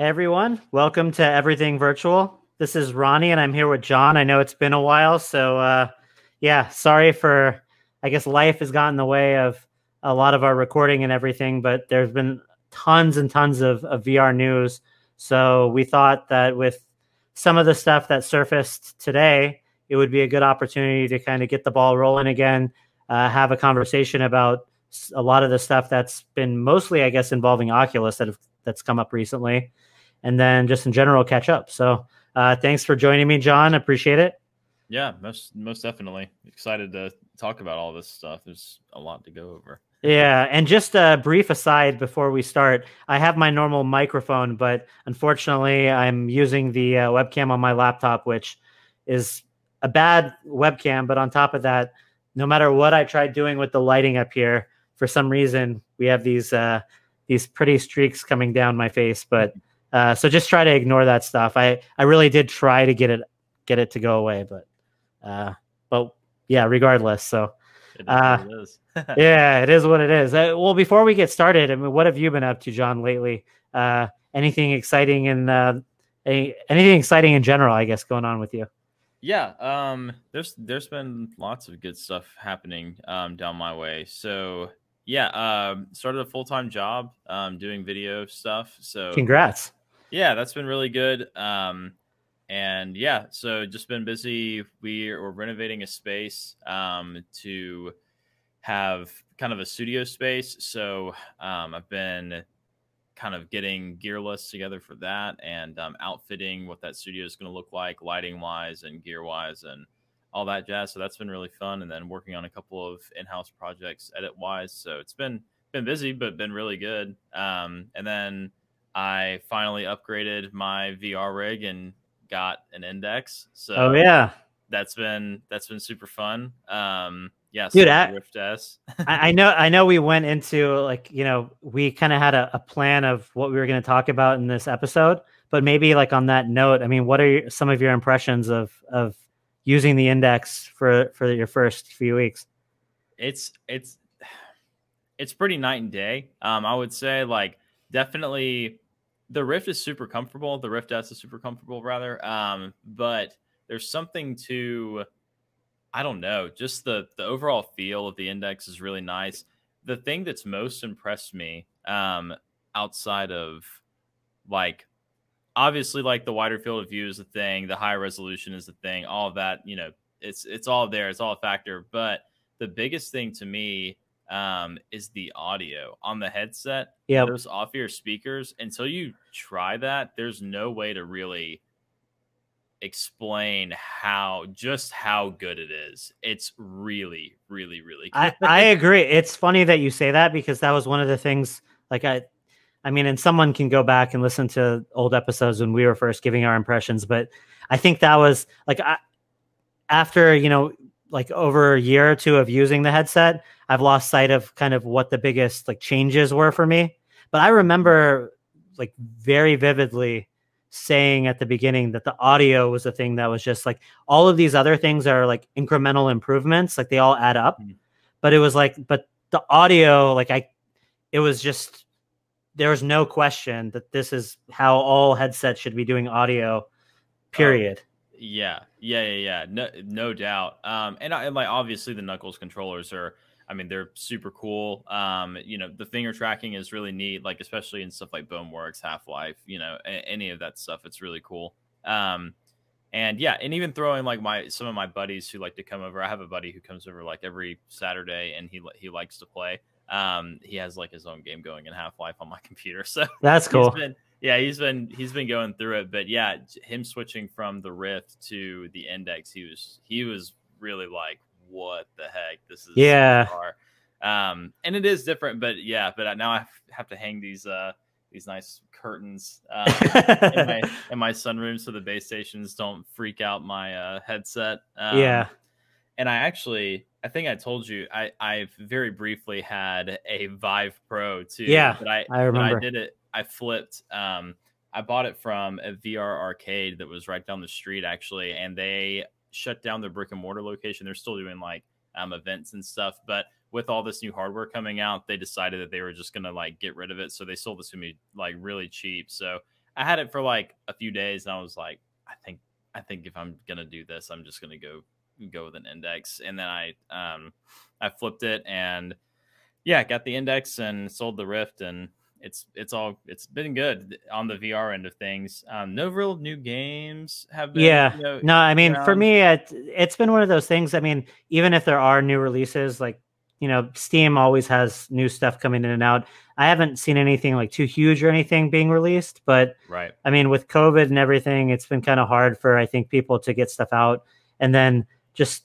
Everyone, welcome to Everything Virtual. This is Ronnie, and I'm here with John. I know it's been a while, so uh, yeah, sorry for. I guess life has gotten in the way of a lot of our recording and everything, but there's been tons and tons of, of VR news. So we thought that with some of the stuff that surfaced today, it would be a good opportunity to kind of get the ball rolling again, uh, have a conversation about a lot of the stuff that's been mostly, I guess, involving Oculus that have, that's come up recently and then just in general catch up. So uh, thanks for joining me, John. Appreciate it. Yeah, most most definitely excited to talk about all this stuff. There's a lot to go over. Yeah, and just a brief aside before we start, I have my normal microphone, but unfortunately, I'm using the uh, webcam on my laptop, which is a bad webcam. But on top of that, no matter what I tried doing with the lighting up here, for some reason we have these uh, these pretty streaks coming down my face. But uh, so just try to ignore that stuff. I I really did try to get it get it to go away, but uh, but yeah, regardless. So uh, yeah, it is what it is. Uh, well, before we get started, I mean, what have you been up to, John, lately? Uh, anything exciting and uh, any, anything exciting in general? I guess going on with you. Yeah, um, there's there's been lots of good stuff happening um, down my way. So yeah, um, started a full time job um, doing video stuff. So congrats yeah, that's been really good. Um, and yeah, so just been busy. We are renovating a space um, to have kind of a studio space. So um, I've been kind of getting gear lists together for that and um, outfitting what that studio is going to look like, lighting wise and gear wise, and all that jazz. So that's been really fun. And then working on a couple of in-house projects edit wise. So it's been been busy, but been really good. Um, and then I finally upgraded my VR rig and got an index. So oh yeah, that's been that's been super fun. Um, yeah, dude, I, Rift S. I know I know we went into like you know we kind of had a, a, plan of what we were going to talk about in this episode, but maybe like on that note, I mean, what are your, some of your impressions of of using the index for for your first few weeks? It's it's it's pretty night and day. Um, I would say like definitely the Rift is super comfortable. The Rift S is super comfortable, rather. Um, but there's something to, I don't know, just the the overall feel of the index is really nice. The thing that's most impressed me, um, outside of like, obviously, like the wider field of view is the thing, the high resolution is the thing, all of that, you know, it's it's all there, it's all a factor. But the biggest thing to me um, is the audio on the headset. Yeah, those off ear speakers. Until you try that, there's no way to really explain how just how good it is. It's really, really, really good. I, I agree. It's funny that you say that because that was one of the things like I I mean, and someone can go back and listen to old episodes when we were first giving our impressions, but I think that was like I, after, you know, like over a year or two of using the headset, I've lost sight of kind of what the biggest like changes were for me. But I remember like very vividly saying at the beginning that the audio was the thing that was just like all of these other things are like incremental improvements, like they all add up. Mm-hmm. But it was like, but the audio, like I, it was just there was no question that this is how all headsets should be doing audio. Oh, period. Yeah, yeah, yeah, yeah. No, no doubt. Um, and, I, and like obviously the Knuckles controllers are. I mean, they're super cool. Um, you know, the finger tracking is really neat, like especially in stuff like Boneworks, Half Life. You know, a- any of that stuff. It's really cool. Um, and yeah, and even throwing like my some of my buddies who like to come over. I have a buddy who comes over like every Saturday, and he he likes to play. Um, he has like his own game going in Half Life on my computer, so that's cool. Been, yeah, he's been he's been going through it, but yeah, him switching from the Rift to the Index, he was he was really like, what the heck? This is yeah. Um, and it is different, but yeah, but now I have to hang these uh these nice curtains um, in, my, in my sunroom so the base stations don't freak out my uh, headset. Um, yeah, and I actually I think I told you I I've very briefly had a Vive Pro too. Yeah, but I I remember I did it I flipped. Um, I bought it from a VR arcade that was right down the street, actually, and they shut down their brick and mortar location. They're still doing like um, events and stuff, but with all this new hardware coming out, they decided that they were just gonna like get rid of it. So they sold this to me like really cheap. So I had it for like a few days, and I was like, I think I think if I'm gonna do this, I'm just gonna go go with an index, and then I um I flipped it and yeah, got the index and sold the Rift, and it's it's all it's been good on the VR end of things. Um, no real new games have been. yeah you know, no i mean for me it, it's been one of those things i mean even if there are new releases like you know steam always has new stuff coming in and out i haven't seen anything like too huge or anything being released but right. I mean, with COVID and everything, it's been kind of hard for I think people to get stuff out, and then just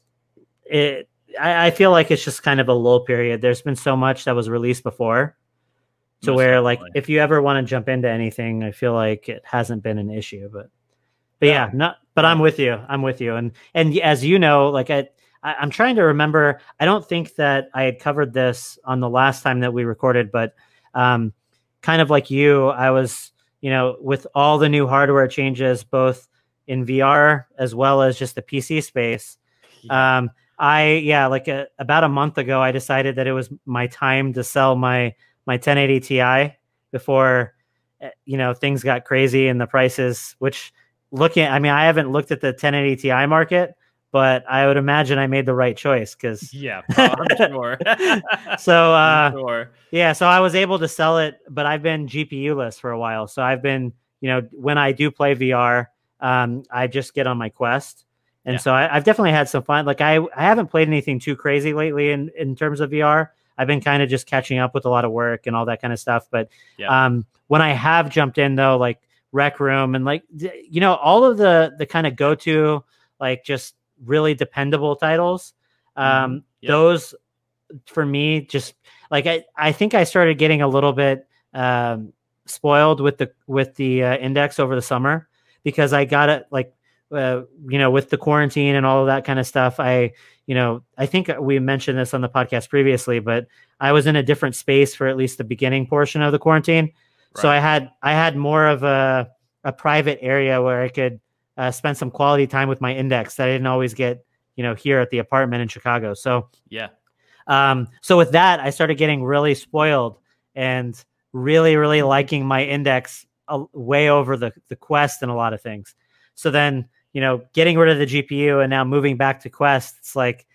it. I, I feel like it's just kind of a lull period. There's been so much that was released before, to Most where like if you ever want to jump into anything, I feel like it hasn't been an issue. But but yeah, Yeah. not. But I'm with you. I'm with you. And and as you know, like I. I- I'm trying to remember. I don't think that I had covered this on the last time that we recorded, but um, kind of like you, I was you know, with all the new hardware changes, both in VR as well as just the PC space. Um, I yeah, like a, about a month ago, I decided that it was my time to sell my my 1080 Ti before eh, you know things got crazy and the prices. Which looking, I mean, I haven't looked at the 1080 Ti market, but I would imagine I made the right choice because yeah, I'm sure. so uh, I'm sure. yeah, so I was able to sell it, but I've been GPU less for a while. So I've been, you know, when I do play VR, um, I just get on my Quest, and Yeah. so I, I've definitely had some fun. Like I, I haven't played anything too crazy lately in in terms of VR. I've been kind of just catching up with a lot of work and all that kind of stuff. But Yeah. um, when I have jumped in though, like Rec Room and like you know all of the the kind of go to like just really dependable titles. Um, Yep. Those for me just like I, I think I started getting a little bit um, spoiled with the with the uh, index over the summer because I got it like uh, you know with the quarantine and all of that kind of stuff. I you know I think we mentioned this on the podcast previously, but I was in a different space for at least the beginning portion of the quarantine, so I had I had more of a a private area where I could uh, spend some quality time with my index that I didn't always get you know here at the apartment in Chicago. So Yeah. um, so with that, I started getting really spoiled and really, really liking my index uh, way over the the Quest and a lot of things. So then, you know, getting rid of the GPU and now moving back to Quest, it's like,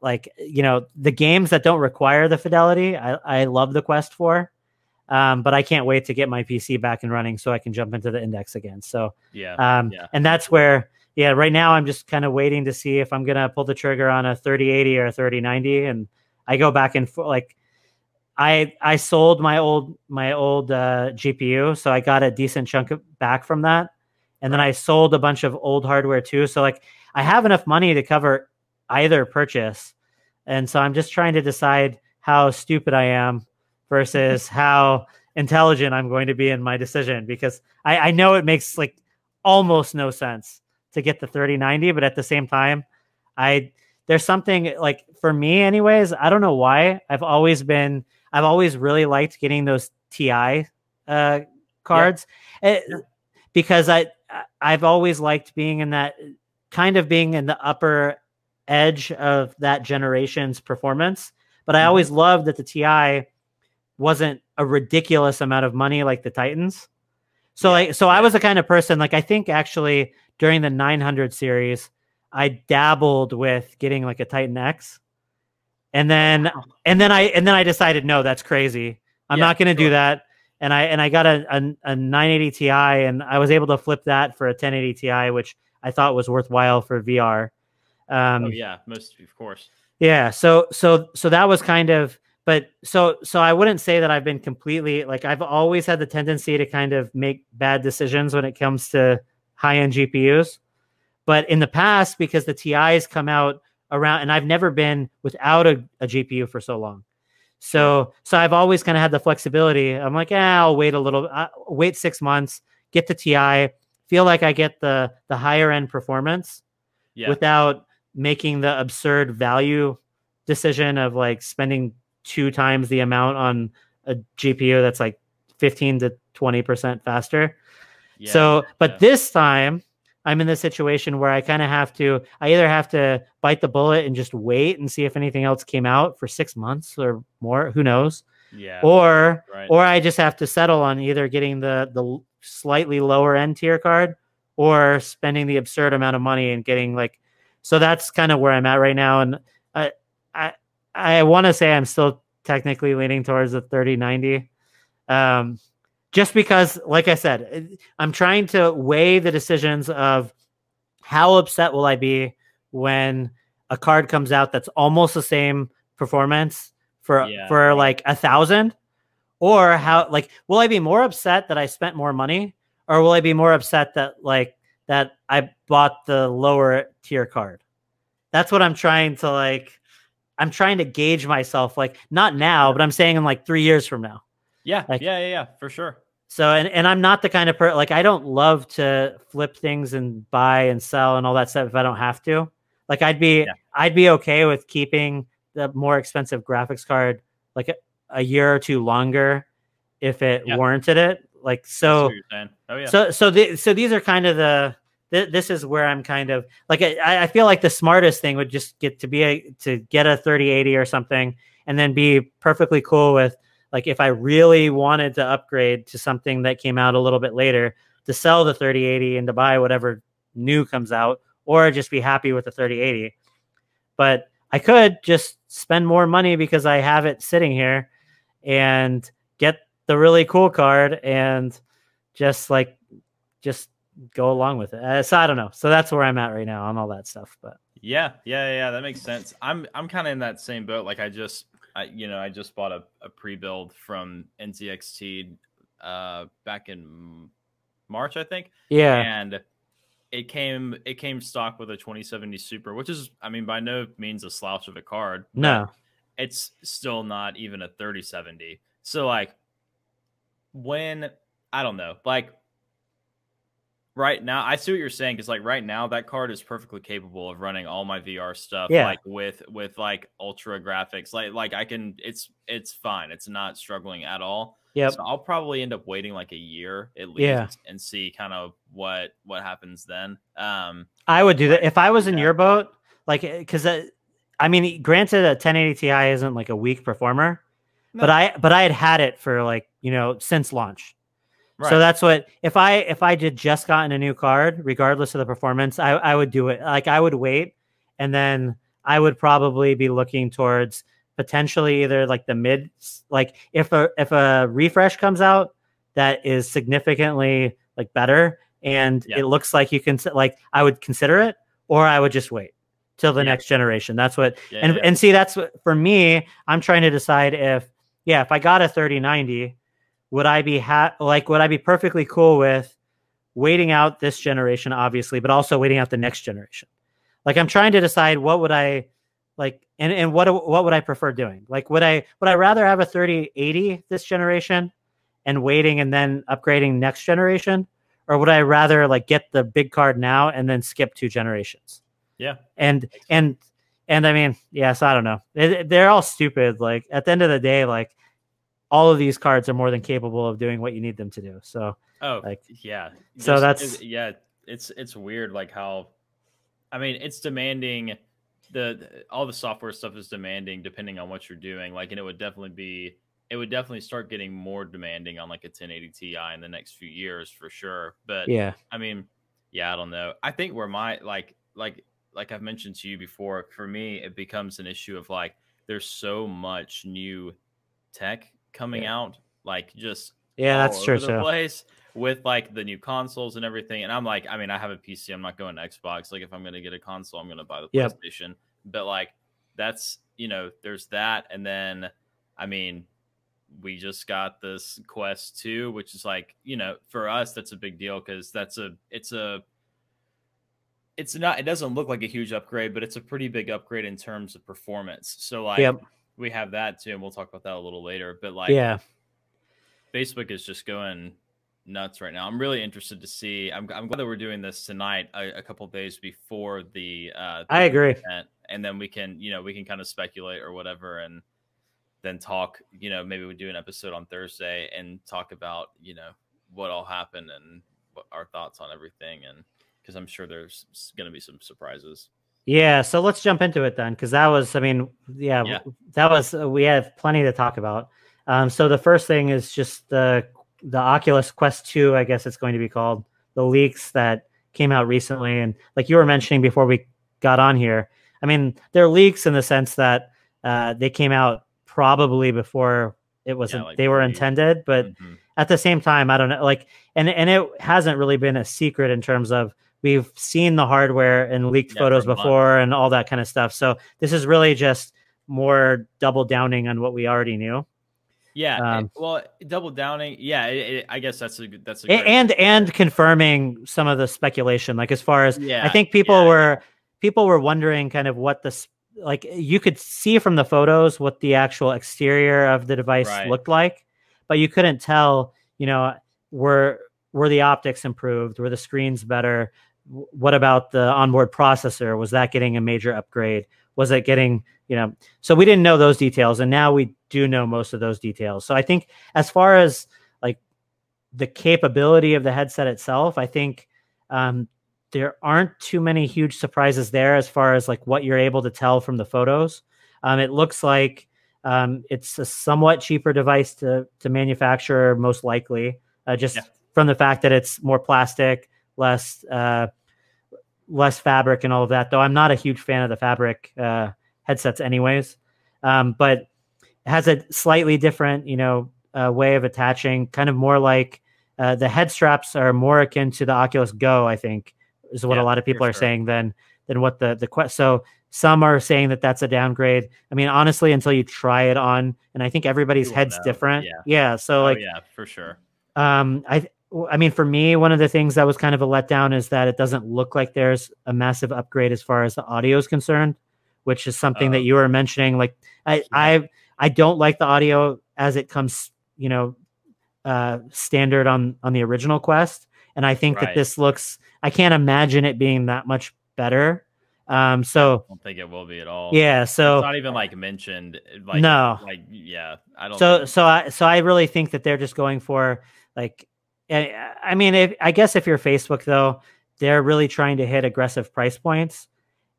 like you know, the games that don't require the fidelity, I, I love the Quest for. Um, but I can't wait to get my PC back and running so I can jump into the index again. So Yeah. um, yeah, and that's where, yeah, right now I'm just kind of waiting to see if I'm gonna pull the trigger on a 3080 or a 3090, and I go back and forth. Like, I I sold my old my old uh, GPU, so I got a decent chunk of back from that, and then I sold a bunch of old hardware too. So like, I have enough money to cover either purchase, and so I'm just trying to decide how stupid I am versus how intelligent I'm going to be in my decision because I, I know it makes like almost no sense to get the 3090 but at the same time i there's something like for me anyways i don't know why i've always been i've always really liked getting those ti uh cards Yeah. because i I- i've always liked being in that kind of being in the upper edge of that generation's performance but i Mhm. always loved that the ti wasn't a ridiculous amount of money like the titans so Yeah, like so I was the kind of person like I think actually during the 900 series I dabbled with getting like a Titan X. And then and then I and then I decided no that's crazy. I'm Yeah, not going to do that. And I and I got a, a a 980 Ti and I was able to flip that for a 1080 Ti which I thought was worthwhile for VR. Um oh yeah, most of course. yeah so so so that was kind of but so so i wouldn't say that i've been completely like i've always had the tendency to kind of make bad decisions when it comes to high end gpus but in the past because the tis come out around and i've never been without a, a gpu for so long so so i've always kind of had the flexibility i'm like eh, i'll wait a little uh, wait six months get the ti feel like i get the the higher end performance Yeah. without making the absurd value decision of like spending two times the amount on a GPU that's like 15 to 20% faster. yeah. so, but yeah. this time I'm in this situation where I kind of have to, I either have to bite the bullet and just wait and see if anything else came out for six months or more, who knows, yeah. or, right. or I just have to settle on either getting the, the, slightly lower end tier card or spending the absurd amount of money and getting like so that's kind of where I'm at right now and I I I want to say I'm still technically leaning towards the 3090 um just because like I said I'm trying to weigh the decisions of how upset will I be when a card comes out that's almost the same performance for Yeah, for like a thousand? Or how like will i be more upset that i spent more money? Or will i be more upset that like that i bought the lower tier card? That's what i'm trying to like i'm trying to gauge myself like not now but i'm saying in like three years from now Yeah, Like- yeah, yeah, yeah, for sure. so and, and i'm not the kind of person like i don't love to flip things and buy and sell and all that stuff if i don't have to like i'd be Yeah. i'd be okay with keeping the more expensive graphics card like a, a year or two longer if it Yeah. warranted it like so what you're saying. Oh yeah. so so the, so these are kind of the th- this is where I'm kind of like I, I feel like the smartest thing would just get to be a to get a 3080 or something and then be perfectly cool with like if I really wanted to upgrade to something that came out a little bit later to sell the 3080 and to buy whatever new comes out or just be happy with the 3080 but I could just spend more money because I have it sitting here and get the really cool card and just like just go along with it. Uh, so I don't know. So that's where I'm at right now on all that stuff. But Yeah, yeah, yeah, that makes sense. I'm I'm kind of in that same boat. Like I just, I, you know, I just bought a, a pre-build from NZXT uh, back in March, I think, yeah, and it came it came stock with a 2070 Super, which is, I mean, by no means a slouch of a card. no, it's still not even a 3070. So like when I don't know, like right now I see what you're saying because like right now that card is perfectly capable of running all my VR stuff Yeah. like with with like ultra graphics. Like like I can it's it's fine. It's not struggling at all. yeah So I'll probably end up waiting like a year at least Yeah. and see kind of what what happens then. Um I would do that if I was in your boat. Like, because uh, I mean, granted, a 1080 Ti isn't like a weak performer, but I but I had had it for like you know since launch. Right. So that's what if I if I did just gotten a new card, regardless of the performance, I I would do it. Like I would wait, and then I would probably be looking towards potentially either like the mid, like if a if a refresh comes out that is significantly like better, and Yeah. it looks like you can like I would consider it, or I would just wait till the Yeah. next generation. That's what yeah, and and see that's what for me i'm trying to decide if yeah if i got a 3090 would i be ha- like would i be perfectly cool with waiting out this generation obviously but also waiting out the next generation like i'm trying to decide what would i like and, and what what would i prefer doing like would i would i rather have a 3080 this generation and waiting and then upgrading next generation or would i rather like get the big card now and then skip two generations yeah. and and and I mean, yes, I don't know. They- They're all stupid. Like at the end of the day, like all of these cards are more than capable of doing what you need them to do. So Oh, Like, yeah. so Just- that's- it- yeah. It's it's weird, like how, I mean, it's demanding the the- all the software stuff is demanding depending on what you're doing. Like, and it would definitely be it would definitely start getting more demanding on like a 1080 Ti in the next few years for sure. But yeah, I mean, yeah, I don't know. I think where my like like like I've mentioned to you before, for me, it becomes an issue of like there's so much new tech coming Yeah. out, like just yeah, that's true. the So place with like the new consoles and everything. And I'm like, I mean, I have a PC. I'm not going to Xbox. Like, if I'm going to get a console, I'm going to buy the Yep. PlayStation. But like, that's you know, there's that, and then I mean, we just got this Quest 2, which is like, you know, for us, that's a big deal because that's a, it's a, it's not, it doesn't look like a huge upgrade, but it's a pretty big upgrade in terms of performance. So like, Yep. We have that too, and we'll talk about that a little later. But like, yeah, Facebook is just going nuts right now. I'm really interested to see. I'm, I'm glad that we're doing this tonight, a, a couple days before the. Uh, I agree. event, and then we can, you know, we can kind of speculate or whatever, and then talk. You know, maybe we do an episode on Thursday and talk about, you know, what all happened and what our thoughts on everything, and because I'm sure there's going to be some surprises. Yeah. So let's jump into it then, because that was, I mean, yeah, Yeah. that was. Uh, we have plenty to talk about. Um, so the first thing is just the the Oculus Quest 2, I guess it's going to be called, the leaks that came out recently. And like you were mentioning before we got on here, I mean, they're leaks in the sense that uh, they came out probably before it wasn't Yeah, like they were intended, but Mhm. at the same time, I don't know, like, and and it hasn't really been a secret in terms of we've seen the hardware and leaked Yeah, photos before and all that kind of stuff. So this is really just more double downing on what we already knew. Yeah. it- Um, well, double downing. Yeah. It, it- I guess that's a good- that's a and and confirming some of the speculation like as far as yeah, i think people yeah, were people were wondering kind of what this like you could see from the photos what the actual exterior of the device Right. looked like but you couldn't tell you know were were the optics improved were the screens better what about the onboard processor? Was that getting a major upgrade? Was it getting you know so we didn't know those details and now we do know most of those details. So i think as far as like the capability of the headset itself i think um, there aren't too many huge surprises there as far as like what you're able to tell from the photos. Um, it looks like um, it's a somewhat cheaper device to to manufacture most likely uh, just Yeah. from the fact that it's more plastic less uh, less fabric and all of that though i'm not a huge fan of the fabric uh, headsets anyways um, but it has a slightly different you know uh, way of attaching kind of more like uh, the head straps are more akin to the oculus go i think is what Yeah, a lot of people are sure. saying than than what the the quest so some are saying that that's a downgrade i mean honestly until you try it on and i think everybody's head's know, different yeah. yeah so Oh, like yeah, for sure. um i i mean for me one of the things that was kind of a letdown is that it doesn't look like there's a massive upgrade as far as the audio is concerned which is something that Oh. you were mentioning like i i i don't like the audio as it comes you know uh standard on on the original quest and i think that this looks i can't imagine it being that much better um so I don't think it will be at all. yeah It's so not even like mentioned. Like No. Like yeah, I don't. so think- so i so i really think that they're just going for like i, I mean if, i guess if you're facebook though they're really trying to hit aggressive price points.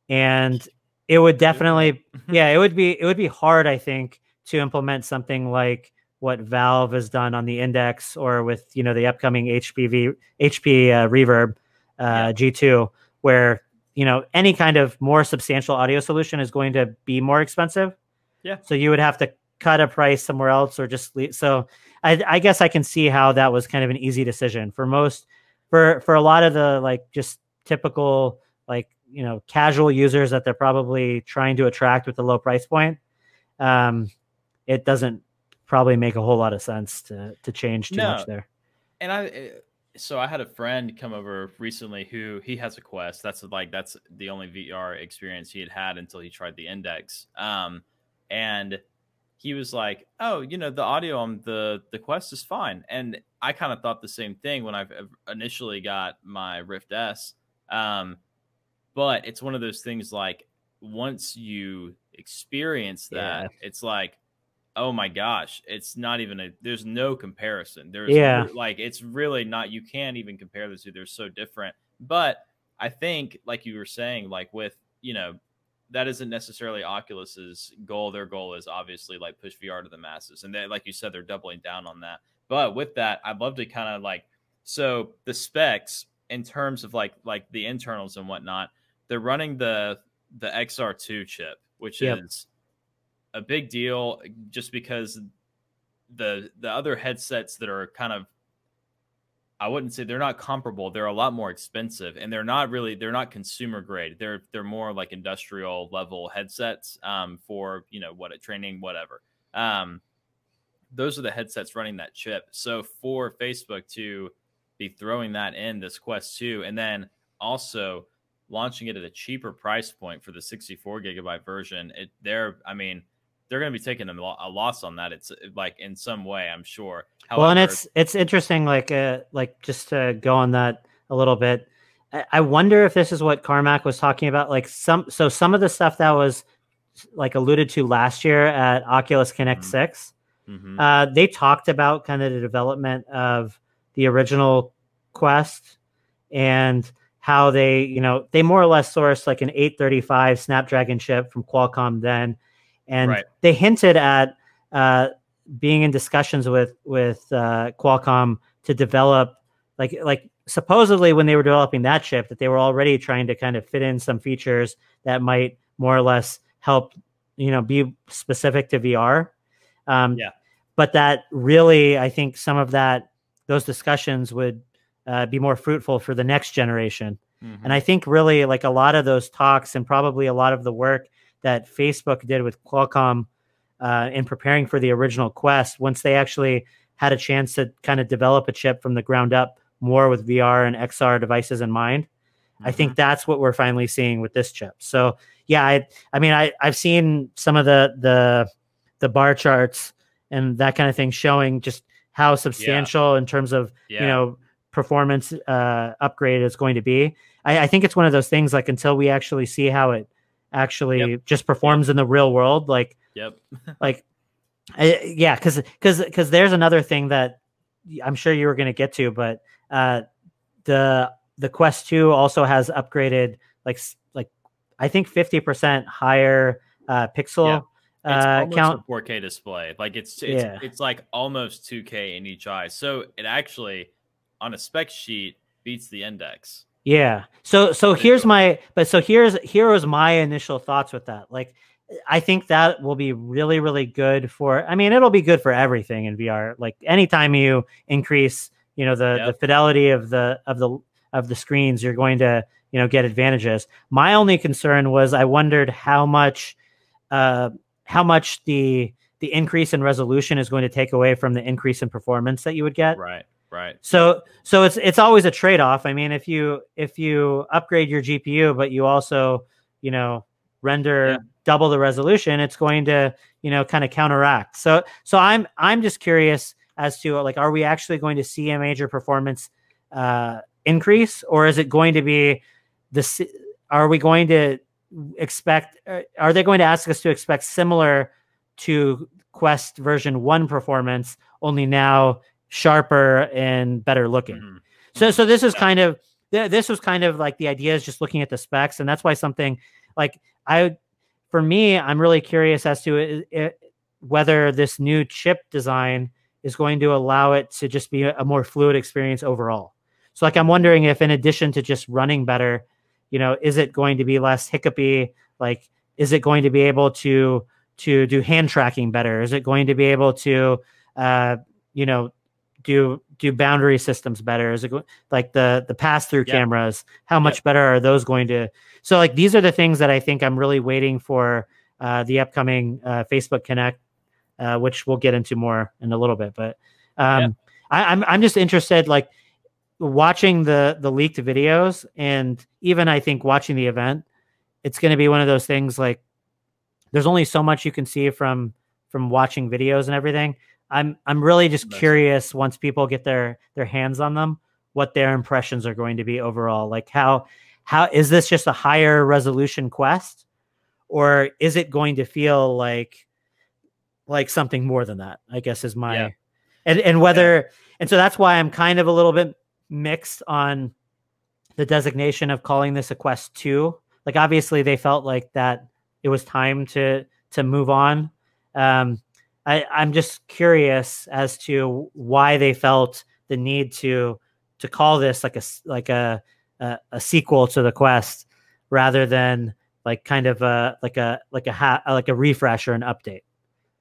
And it would definitely yeah it would be it would be hard i think to implement something like what valve has done on the index or with you know the upcoming hpv hp uh, reverb uh, g2 where you know any kind of more substantial audio solution is going to be more expensive. Yeah. so you would have to cut a price somewhere else or just leave so I, I guess i can see how that was kind of an easy decision for most for for a lot of the like just typical like you know casual users that they're probably trying to attract with the low price point um it doesn't probably make a whole lot of sense to to change too No. much there and I eh, so I had a friend come over recently who he has a Quest. That's like that's the only VR experience he had had until he tried the Index. Um, and he was like, "Oh, you know, the audio on the the Quest is fine." And I kind of thought the same thing when I initially got my Rift S. Um, but it's one of those things like once you experience that, Yeah. it's like oh my gosh it's not even a there's no comparison there's Yeah. like it's really not you can't even compare the two they're so different but i think like you were saying like with you know that isn't necessarily oculus's goal their goal is obviously like push vr to the masses and they like you said they're doubling down on that but with that i'd love to kind of like so the specs in terms of like like the internals and whatnot they're running the the xr2 chip which Yep. is a big deal just because the the other headsets that are kind of I wouldn't say they're not comparable. They're a lot more expensive and they're not really they're not consumer grade. They're they're more like industrial level headsets um for, you know, what training whatever. Um those are the headsets running that chip. So for Facebook to be throwing that in this Quest 2 and then also launching it at a cheaper price point for the 64 gigabyte version, it they're I mean, they're going to be taking a, a loss on that. It's like in some way, I'm sure. well and it's it's interesting like uh like just to go on that a little bit I, I wonder if this is what carmack was talking about like some so some of the stuff that was like alluded to last year at oculus connect Mhm. 6 Mhm. uh, they talked about kind of the development of the original quest and how they you know they more or less sourced like an 835 snapdragon chip from qualcomm then and Right. they hinted at uh, being in discussions with with uh, Qualcomm to develop like like supposedly when they were developing that chip that they were already trying to kind of fit in some features that might more or less help you know be specific to VR. Um, Yeah. But that really, I think some of that those discussions would uh, be more fruitful for the next generation. Mhm. And I think really like a lot of those talks and probably a lot of the work that Facebook did with Qualcomm uh, in preparing for the original Quest, once they actually had a chance to kind of develop a chip from the ground up more with VR and XR devices in mind, I think that's what we're finally seeing with this chip. So yeah, I I mean I I've seen some of the the the bar charts and that kind of thing showing just how substantial in terms of yeah. you know performance uh, upgrade is going to be. I, I think it's one of those things like until we actually see how it actually just performs in the real world, like Yep. like I, yeah, because because because there's another thing that I'm sure you were going to get to, but uh, the the Quest Two also has upgraded like like I think 50 percent higher uh, pixel It's uh, almost count. a 4K display. Like it's it's Yeah. it's like almost 2K in each eye. So it actually on a spec sheet beats the index. Yeah. So so here's my but so here's here was my initial thoughts with that. Like I think that will be really really good for I mean it'll be good for everything in VR. Like anytime you increase, you know, the the fidelity of the of the of the screens, you're going to, you know, get advantages. My only concern was I wondered how much uh how much the the increase in resolution is going to take away from the increase in performance that you would get. Right. Right. So so it's it's always a trade off. I mean, if you if you upgrade your GPU, but you also you know render Yeah. double the resolution, it's going to you know kind of counteract. So so I'm I'm just curious as to like, are we actually going to see a major performance uh, increase, or is it going to be the? Are we going to expect? uh, Are they going to ask us to expect similar to Quest version one performance, only now sharper and better looking? Mhm. So so this is kind of this was kind of like the idea is just looking at the specs, and that's why something like I, for me, I'm really curious as to it, it, whether this new chip design is going to allow it to just be a, a more fluid experience overall. So like I'm wondering if in addition to just running better, you know, is it going to be less hiccupy? Like, is it going to be able to to do hand tracking better? Is it going to be able to, uh, you know, do do boundary systems better? Is it go- like the the pass through Yeah. cameras? How much better are those going to? So like these are the things that I think I'm really waiting for uh, the upcoming uh, Facebook Connect, uh, which we'll get into more in a little bit. But um, I, I'm I'm just interested like watching the the leaked videos and even I think watching the event. It's going to be one of those things like there's only so much you can see from from watching videos and everything. I'm I'm really just That's- curious once people get their their hands on them what their impressions are going to be overall. Like how how is this just a higher resolution quest or is it going to feel like like something more than that? I guess is my Yeah. and and whether and so that's why I'm kind of a little bit mixed on the designation of calling this a quest 2 like obviously they felt like that it was time to to move on um i i'm just curious as to why they felt the need to to call this like a like a a, a sequel to the quest rather than like kind of a like a like a ha- like a refresh or an update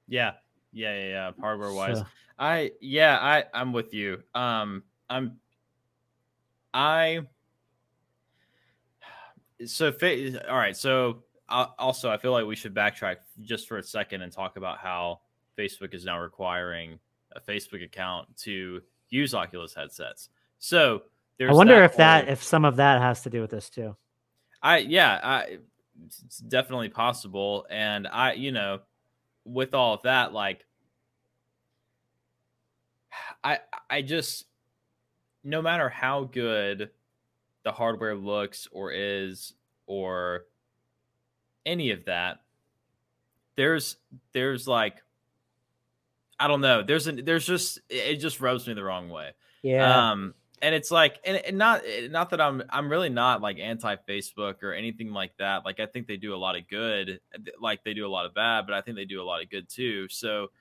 Yeah. Yeah. Yeah. Yeah. Hardware wise. So- I yeah, I I'm with you. Um I'm I so all right, so uh, also I feel like we should backtrack just for a second and talk about how Facebook is now requiring a Facebook account to use Oculus headsets. So there's i wonder if that if some of that has to do with this too I yeah, I it's definitely possible. And I, you know, with all of that, like I I just no matter how good the hardware looks or is or any of that, there's there's like I don't know. There's an there's just it just rubs me the wrong way. yeah Um, and it's like, and, and not not that I'm I'm really not like anti Facebook or anything like that. Like I think they do a lot of good, like they do a lot of bad, but I think they do a lot of good too. So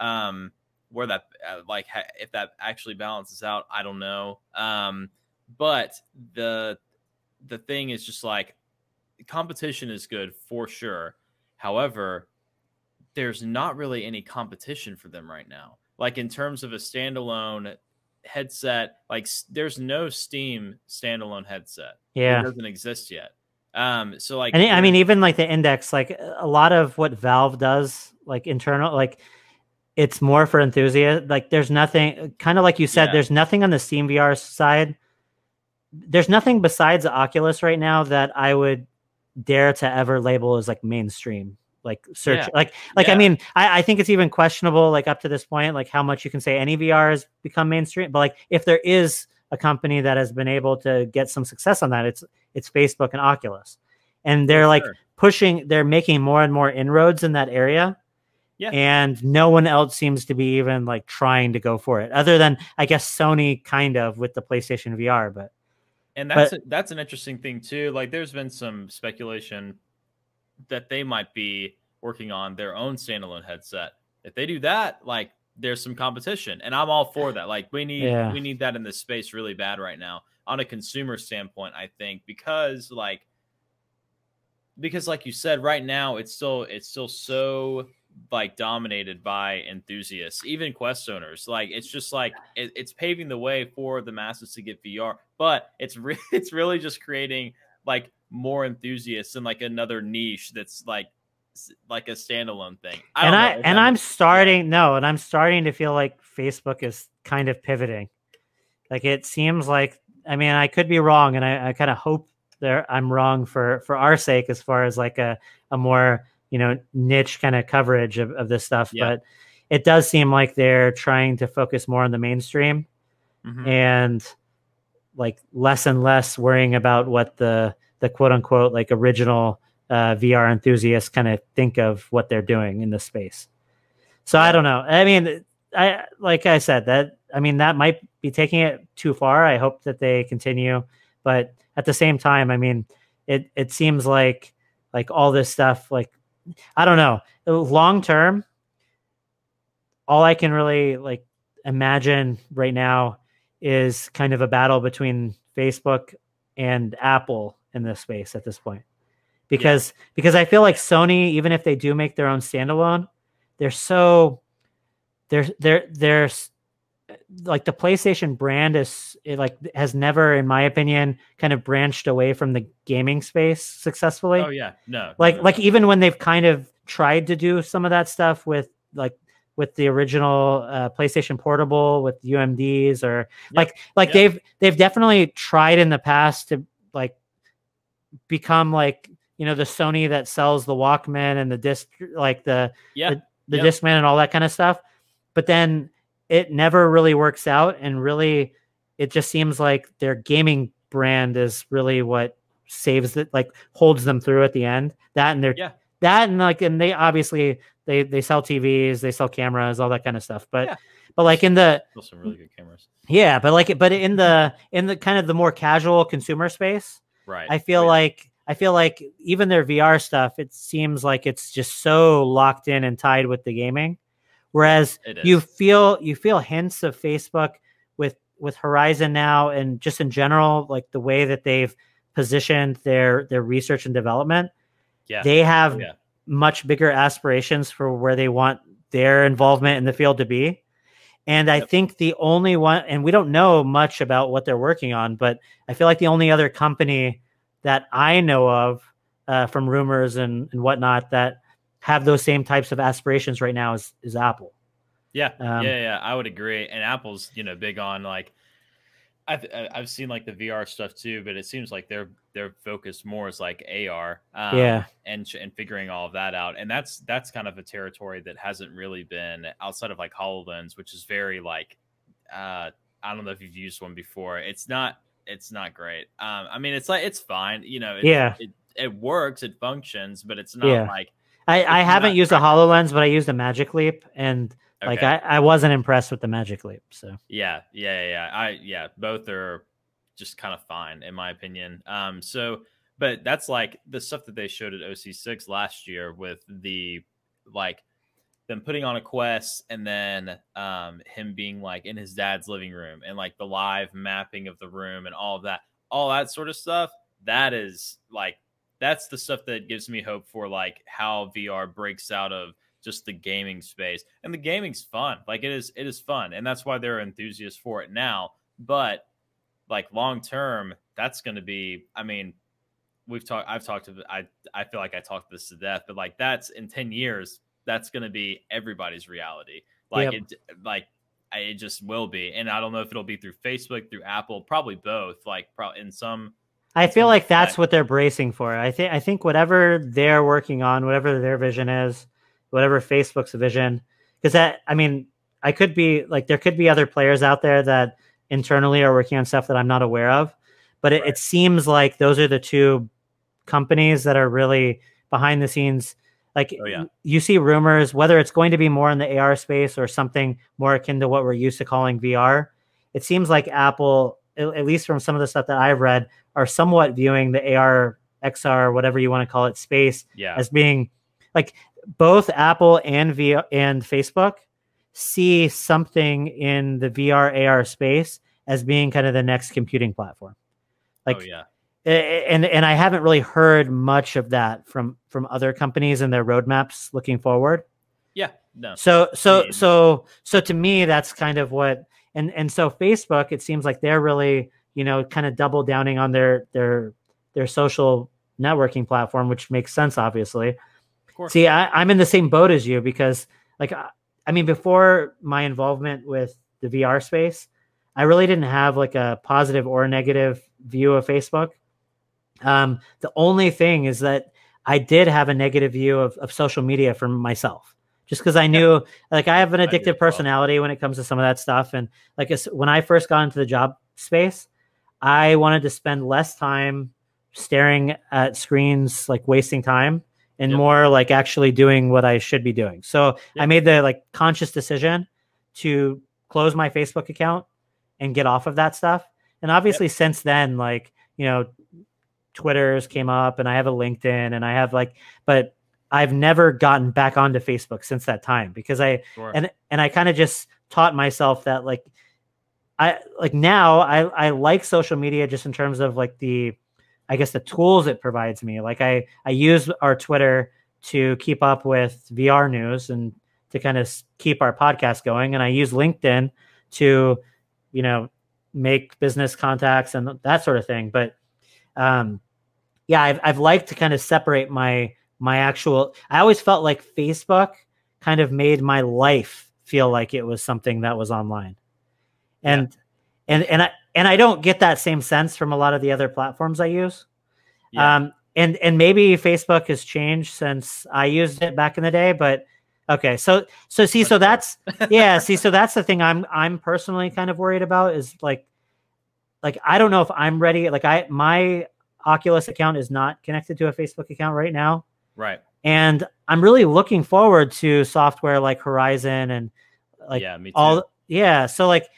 Um, where that uh, like if that actually balances out, I don't know. Um, but the the thing is just like competition is good for sure. However, there's not really any competition for them right now. Like in terms of a standalone headset, like there's no Steam standalone headset. Yeah, it doesn't exist yet. Um, so like, and I mean, even like the index, like a lot of what Valve does, like internal, like it's more for enthusiasts. Like there's nothing, kind of like you said, yeah. there's nothing on the Steam VR side. There's nothing besides Oculus right now that I would dare to ever label as like mainstream like search yeah. like like yeah. i mean I, I think it's even questionable like up to this point like how much you can say any vr has become mainstream but like if there is a company that has been able to get some success on that it's it's facebook and oculus and they're like sure. pushing they're making more and more inroads in that area yeah. And no one else seems to be even like trying to go for it, other than I guess Sony kind of with the PlayStation VR. But and that's but, a, that's an interesting thing too. Like, there's been some speculation that they might be working on their own standalone headset. If they do that, like there's some competition, and I'm all for that. Like we need yeah. we need that in this space really bad right now on a consumer standpoint. I think because like because like you said, right now it's still it's still so like dominated by enthusiasts, even Quest owners. Like it's just like it, it's paving the way for the masses to get VR, but it's re- it's really just creating like more enthusiasts and like another niche that's like like a standalone thing. I and I and I'm, I'm starting no, and I'm starting to feel like Facebook is kind of pivoting. Like it seems like I mean I could be wrong, and I, I kind of hope there I'm wrong for for our sake as far as like a a more you know niche kind of coverage of, of this stuff, yeah. but it does seem like they're trying to focus more on the mainstream mm-hmm. and like less and less worrying about what the the quote unquote like original uh, VR enthusiasts kind of think of what they're doing in this space. So I don't know. I mean, I like I said that. I mean, that might be taking it too far. I hope that they continue, but at the same time, I mean, it it seems like like all this stuff. Like I don't know. Long term, all I can really like imagine right now is kind of a battle between Facebook and Apple in this space at this point. Because yeah. because I feel like Sony, even if they do make their own standalone, they're so they're they're they're like the PlayStation brand is it like has never, in my opinion, kind of branched away from the gaming space successfully. Oh yeah, no, like no. like even when they've kind of tried to do some of that stuff with like with the original uh, PlayStation Portable with UMDs or yep. like like yep. they've they've definitely tried in the past to like become like you know the Sony that sells the Walkman and the disc like the yeah the, the yep. Discman and all that kind of stuff. But then it never really works out, and really it just seems like their gaming brand is really what saves it, like holds them through at the end. That and their yeah. that and like and they obviously they they sell TVs, they sell cameras, all that kind of stuff. But yeah. but like in the some really good cameras. Yeah, but like but in the in the kind of the more casual consumer space, Right. I feel like I feel like even their VR stuff, it seems like it's just so locked in and tied with the gaming. Whereas you feel you feel hints of Facebook with with Horizon now and just in general, like the way that they've positioned their their research and development. Yeah. They have oh, yeah. much bigger aspirations for where they want their involvement in the field to be. And I think the only one, and we don't know much about what they're working on, but I feel like the only other company that I know of uh, from rumors and, and whatnot that have those same types of aspirations right now is, is Apple. Yeah. Um, yeah. Yeah. I would agree. And Apple's, you know, big on like, I've I've seen like the VR stuff too, but it seems like they're they're focused more as like AR, um, yeah, and and figuring all of that out, and that's that's kind of a territory that hasn't really been outside of like Hololens, which is very like, uh, I don't know if you've used one before. It's not it's not great. Um, I mean, it's like it's fine, you know. It, yeah, it, it works, it functions, but it's not yeah. like I I haven't used great. a Hololens, but I used a Magic Leap and Okay. Like I, I wasn't impressed with the Magic Leap. So yeah, yeah, yeah. I yeah, both are just kind of fine in my opinion. Um, so but that's like the stuff that they showed at OC6 last year with the like them putting on a quest and then um, him being like in his dad's living room and like the live mapping of the room and all of that, all that sort of stuff. That is like that's the stuff that gives me hope for like how VR breaks out of just the gaming space. And the gaming's fun. Like it is it is fun. And that's why there are enthusiasts for it now. But like long term, that's gonna be I mean, we've talked I've talked to I I feel like I talked this to death, but like that's in 10 years, that's gonna be everybody's reality. Like yep. it like it just will be. And I don't know if it'll be through Facebook, through Apple, probably both. Like probably in some I feel like that's what they're bracing for. I think I think whatever they're working on, whatever their vision is, whatever Facebook's vision, because that I mean, I could be like there could be other players out there that internally are working on stuff that I'm not aware of, but it, right. it seems like those are the two companies that are really behind the scenes. Like oh, yeah. you see rumors whether it's going to be more in the AR space or something more akin to what we're used to calling VR. It seems like Apple, at least from some of the stuff that I've read, are somewhat viewing the AR, XR, whatever you want to call it, space yeah. as being like both Apple and V and Facebook see something in the VR AR space as being kind of the next computing platform. Oh, like, oh, yeah. And and I haven't really heard much of that from from other companies and their roadmaps looking forward. Yeah, no. So so so so to me, that's kind of what and and so Facebook. It seems like they're really you know, kind of double downing on their their their social networking platform, which makes sense, obviously. See, I, am in the same boat as you because, like, I mean, before my involvement with the VR space, I really didn't have like a positive or negative view of Facebook. Um, the only thing is that I did have a negative view of, of social media for myself just because I knew yeah. like I have an addictive personality when it comes to some of that stuff. And like when I first got into the job space, I wanted to spend less time staring at screens, like wasting time, and yep. more like actually doing what I should be doing. So yep. I made the like conscious decision to close my Facebook account and get off of that stuff. And obviously, yep. since then, like you know, Twitter's came up, and I have a LinkedIn, and I have like, but I've never gotten back onto Facebook since that time because I sure. and and I kind of just taught myself that like I like now I I like social media just in terms of like the I guess the tools it provides me. Like I I use our Twitter to keep up with VR news and to kind of keep our podcast going and I use LinkedIn to you know make business contacts and that sort of thing. But um yeah, I've I've liked to kind of separate my my actual I always felt like Facebook kind of made my life feel like it was something that was online and yeah. and and I and I don't get that same sense from a lot of the other platforms I use. Yeah. Um, and and maybe Facebook has changed since I used it back in the day, but okay. So so see, so that's yeah. See, so that's the thing I'm I'm personally kind of worried about is like like I don't know if I'm ready. Like I my Oculus account is not connected to a Facebook account right now. Right. And I'm really looking forward to software like Horizon and like yeah, all yeah. So like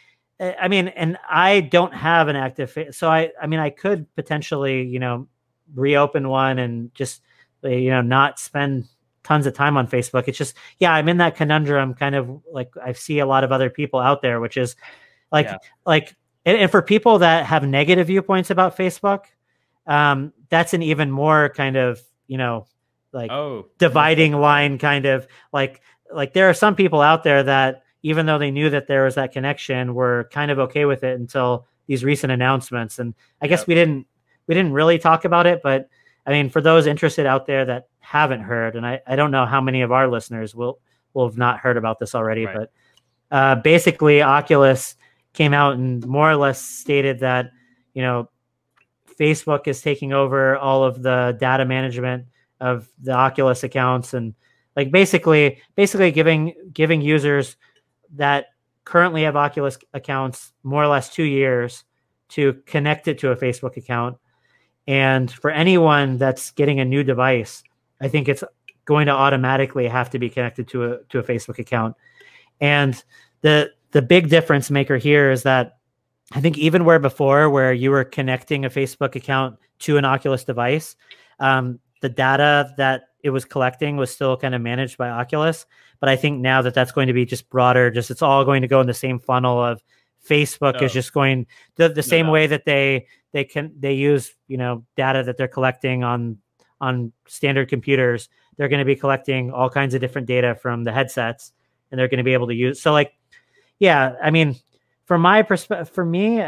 I mean, and I don't have an active, so I, I mean, I could potentially, you know, reopen one and just, uh, you know, not spend tons of time on Facebook. It's just, yeah, I'm in that conundrum. Kind of like I see a lot of other people out there, which is like, yeah. like, and, and, for people that have negative viewpoints about Facebook, um, that's an even more kind of, you know, like oh. dividing line, kind of like, like there are some people out there that even though they knew that there was that connection, were kind of okay with it until these recent announcements. And I guess we didn't we didn't really talk about it, but I mean, for those interested out there that haven't heard, and I, I don't know how many of our listeners will will have not heard about this already, right. but uh, basically, Oculus came out and more or less stated that you know Facebook is taking over all of the data management of the Oculus accounts and like basically basically giving giving users that currently have Oculus accounts more or less two years to connect it to a Facebook account. And for anyone that's getting a new device, I think it's going to automatically have to be connected to a to a Facebook account. And the the big difference maker here is that I think even where before where you were connecting a Facebook account to an Oculus device, um, the data that it was collecting was still kind of managed by Oculus. But I think now that that's going to be just broader, just it's all going to go in the same funnel of Facebook is oh. just going the, the same no. way that they they can they use you know data that they're collecting on on standard computers. They're going to be collecting all kinds of different data from the headsets, and they're going to be able to use. So like, yeah, I mean, from my perspective, for me,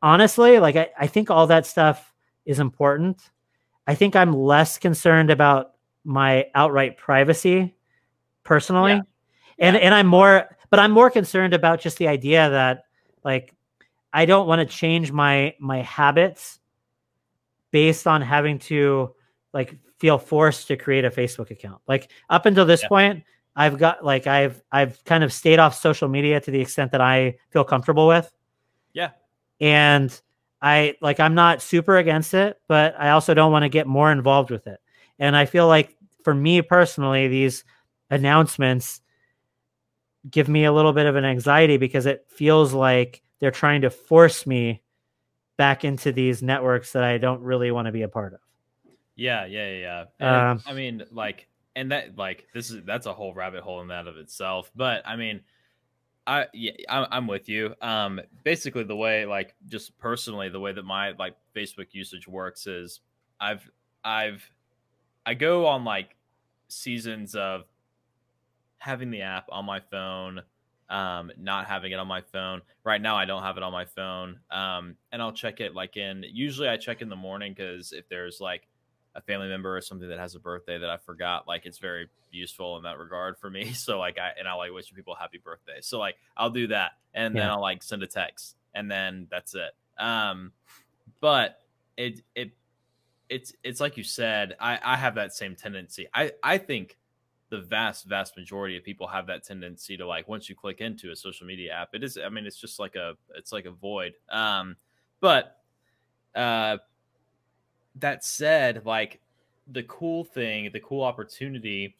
honestly, like I, I think all that stuff is important. I think I'm less concerned about my outright privacy personally. Yeah. And and I'm more but I'm more concerned about just the idea that like I don't want to change my my habits based on having to like feel forced to create a Facebook account. Like up until this yeah. point, I've got like I've I've kind of stayed off social media to the extent that I feel comfortable with. Yeah. And I like I'm not super against it, but I also don't want to get more involved with it. And I feel like for me personally, these announcements give me a little bit of an anxiety because it feels like they're trying to force me back into these networks that I don't really want to be a part of. Yeah, yeah, yeah. Um, I mean, like, and that, like, this is that's a whole rabbit hole in that of itself. But I mean, I yeah, I'm with you. Um, basically, the way, like, just personally, the way that my like Facebook usage works is, I've I've I go on like seasons of having the app on my phone, um, not having it on my phone. Right now, I don't have it on my phone, um, and I'll check it like in. Usually, I check in the morning because if there's like a family member or something that has a birthday that I forgot, like it's very useful in that regard for me. So like I and I like wishing people happy birthday. So like I'll do that, and yeah. then I'll like send a text, and then that's it. Um, but it it it's it's like you said. I I have that same tendency. I I think the vast vast majority of people have that tendency to like once you click into a social media app it is i mean it's just like a it's like a void. Um but uh that said like the cool thing the cool opportunity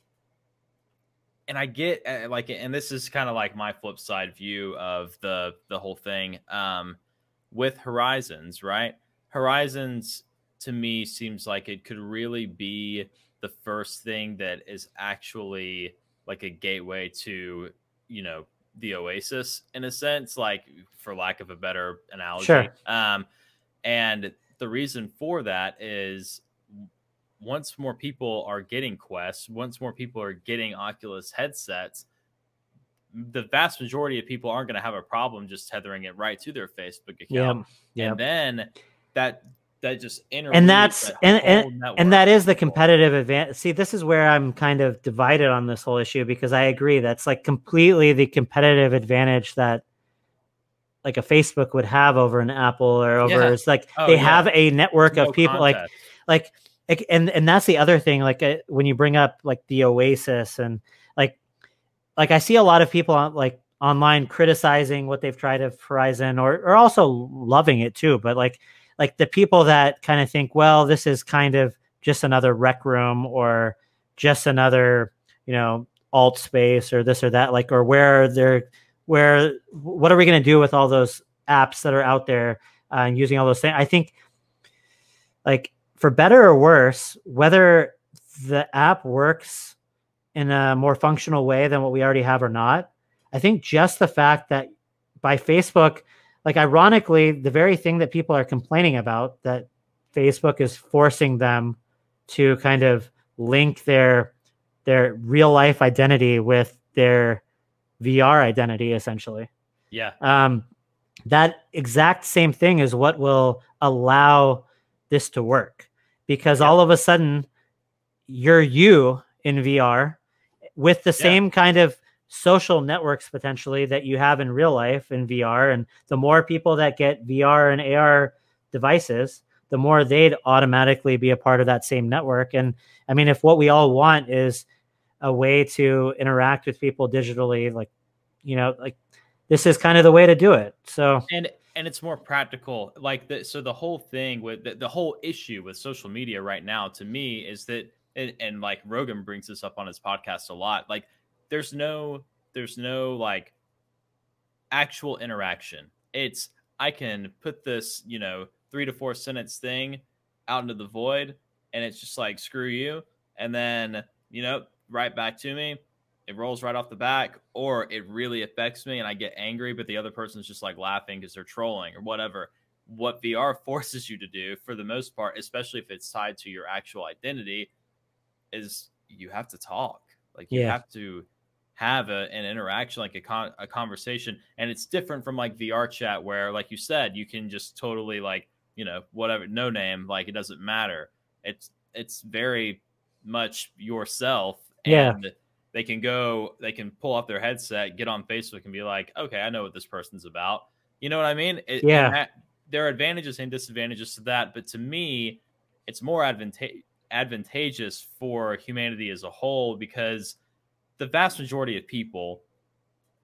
and i get uh, like and this is kind of like my flip side view of the the whole thing um with horizons right? Horizons to me seems like it could really be the first thing that is actually like a gateway to you know the oasis in a sense like for lack of a better analogy sure. um and the reason for that is once more people are getting quests once more people are getting oculus headsets the vast majority of people aren't going to have a problem just tethering it right to their facebook account yep. and then that that just and that's that and and, and that is the competitive advantage see this is where i'm kind of divided on this whole issue because i agree that's like completely the competitive advantage that like a facebook would have over an apple or over yeah. it's like oh, they yeah. have a network no of people contact. like like and and that's the other thing like uh, when you bring up like the oasis and like like i see a lot of people on like online criticizing what they've tried of horizon or or also loving it too but like like the people that kind of think, well, this is kind of just another rec room or just another, you know, Altspace or this or that, like, or where they're, where, what are we going to do with all those apps that are out there uh, and using all those things? I think, like, for better or worse, whether the app works in a more functional way than what we already have or not, I think just the fact that by Facebook like ironically, the very thing that people are complaining about that Facebook is forcing them to kind of link their their real life identity with their VR identity essentially. Yeah. Um that exact same thing is what will allow this to work because yeah. all of a sudden you're you in VR with the yeah. same kind of social networks potentially that you have in real life in VR. And the more people that get VR and AR devices, the more they'd automatically be a part of that same network. And I mean, if what we all want is a way to interact with people digitally, like, you know, like this is kind of the way to do it. So, and, and it's more practical. Like the, so the whole thing with the, the whole issue with social media right now to me is that, and, and like Rogan brings this up on his podcast a lot, like there's no there's no like actual interaction. It's I can put this, you know, three to four sentence thing out into the void and it's just like screw you and then, you know, right back to me it rolls right off the back, or it really affects me and I get angry, but the other person's just like laughing because they're trolling or whatever. What VR forces you to do, for the most part, especially if it's tied to your actual identity, is you have to talk. Like you Yeah. have to have a, an interaction, like a, con- a conversation. And it's different from like VR chat, where, like you said, you can just totally like, you know, whatever, no name, like it doesn't matter. It's, it's very much yourself. Yeah. And they can go, they can pull off their headset, get on Facebook and be like, okay, I know what this person's about. You know what I mean? It, Yeah. that- there are advantages and disadvantages to that. But to me, it's more advanta- advantageous for humanity as a whole because the vast majority of people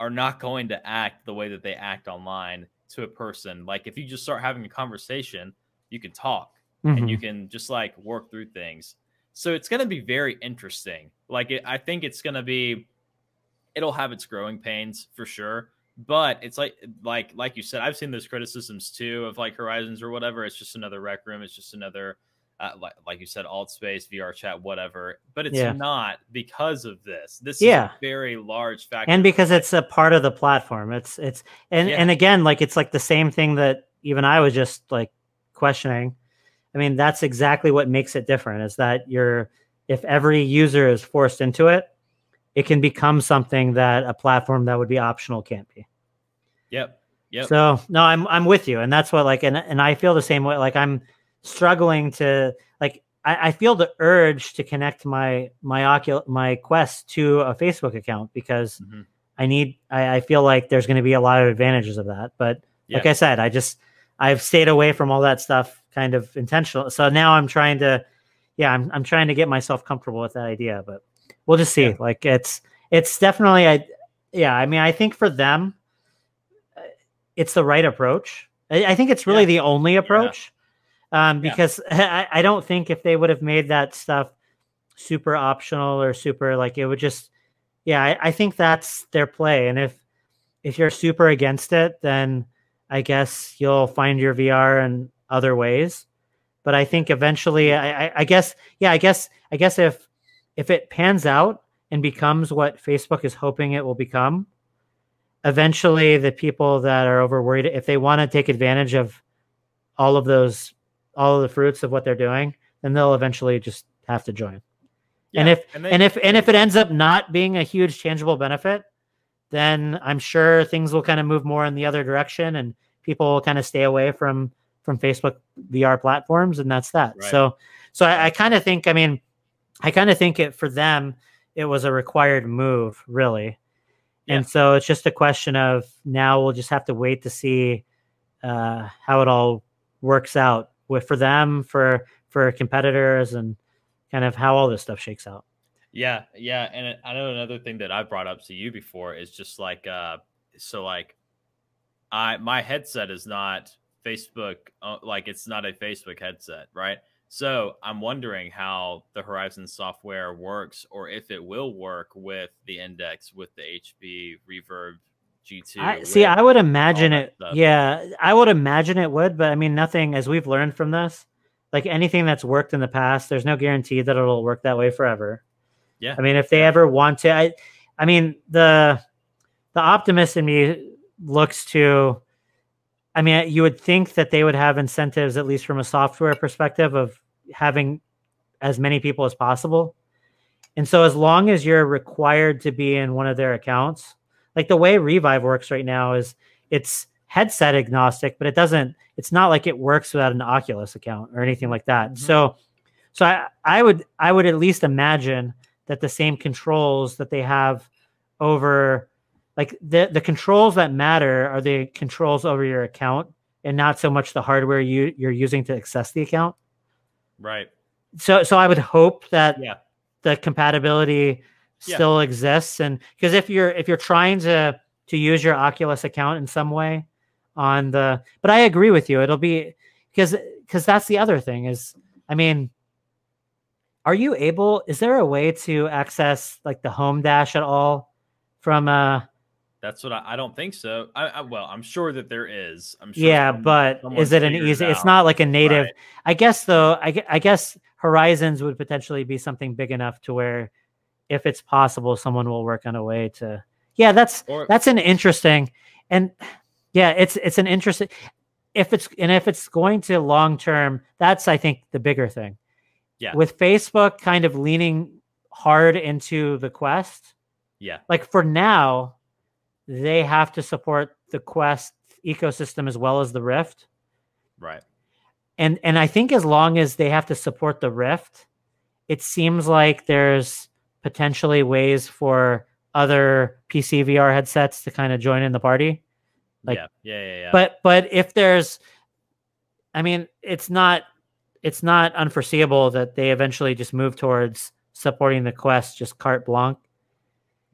are not going to act the way that they act online to a person. Like if you just start having a conversation, you can talk and Mhm. you can just like work through things. So it's going to be very interesting. Like it, I think it's going to be it'll have its growing pains for sure, but it's like like like you said I've seen those criticisms too of like Horizons or whatever. It's just another rec room, it's just another uh, like, like you said Altspace, VR chat, whatever. But it's Yeah. not because of this. This Yeah. is a very large factor. and because it's a part of the platform it's it's and Yeah. and again like it's like the same thing that even i was just like questioning i mean that's exactly what makes it different is that you're if every user is forced into it it can become something that a platform that would be optional can't be Yep. Yep. so no i'm i'm with you and that's what like and, and i feel the same way like i'm struggling to like I, I feel the urge to connect my my ocul my quest to a facebook account because Mhm. I need I, I feel like there's going to be a lot of advantages of that. But like I said, I just I've stayed away from all that stuff kind of intentional. So now I'm trying to yeah, I'm I'm trying to get myself comfortable with that idea, but we'll just see. Yeah. Like it's it's definitely I yeah, I mean I think for them uh, it's the right approach. I, I think it's really Yeah. the only approach. Um Yeah. because I, I don't think if they would have made that stuff super optional or super like it would just yeah I, I think that's their play and if if you're super against it then i guess you'll find your vr in other ways but i think eventually I, I i guess yeah i guess i guess if if it pans out and becomes what facebook is hoping it will become eventually the people that are over worried if they want to take advantage of all of those all of the fruits of what they're doing then they'll eventually just have to join and Yeah. if they- and if and if it ends up not being a huge tangible benefit then i'm sure things will kind of move more in the other direction and people will kind of stay away from from facebook vr platforms and that's that Right. so so i, I kind of think i mean i kind of think it for them it was a required move really and so it's just a question of now we'll just have to wait to see uh, how it all works out with for them for for competitors and kind of how all this stuff shakes out Yeah, yeah, and I know another thing that I brought up to you before is just like, uh, so like, I my headset is not Facebook, uh, like it's not a Facebook headset, right? So I'm wondering how the Horizon software works, or if it will work with the Index, with the HP Reverb G2. I, see i would imagine it stuff. yeah i would imagine it would but i mean nothing as we've learned from this like anything that's worked in the past there's no guarantee that it'll work that way forever yeah, I mean, if they ever want to, I, I mean, the the optimist in me looks to. I mean, you would think that they would have incentives, at least from a software perspective, of having as many people as possible. And so, as long as you're required to be in one of their accounts, like the way Revive works right now is it's headset agnostic, but it doesn't. It's not like it works without an Oculus account or anything like that. Mhm. So, so I, I would I would at least imagine that the same controls that they have over like the the controls that matter are the controls over your account and not so much the hardware you you're using to access the account right, so so i would hope that yeah, the compatibility Yeah. still exists and because if you're if you're trying to to use your oculus account in some way on the but i agree with you it'll be because because that's the other thing is i mean are you able is there a way to access like the home dash at all from uh that's what I, I don't think so. I, I well, I'm sure that there is. I'm sure. yeah some- but someone is it an easy it's not like a native Right. i guess though I, I guess horizons would potentially be something big enough to where if it's possible, someone will work on a way to. Yeah, that's Or that's an interesting, and yeah, it's it's an interesting. If it's and if it's going to long term, that's I think the bigger thing. Yeah. With Facebook kind of leaning hard into the Quest, yeah, like for now, they have to support the Quest ecosystem as well as the Rift. right. And and I think as long as they have to support the Rift, it seems like there's potentially ways for other PC VR headsets to kind of join in the party. Like- yeah, yeah, yeah, yeah. But but if there's I mean, it's not it's not unforeseeable that they eventually just move towards supporting the Quest just carte blanche.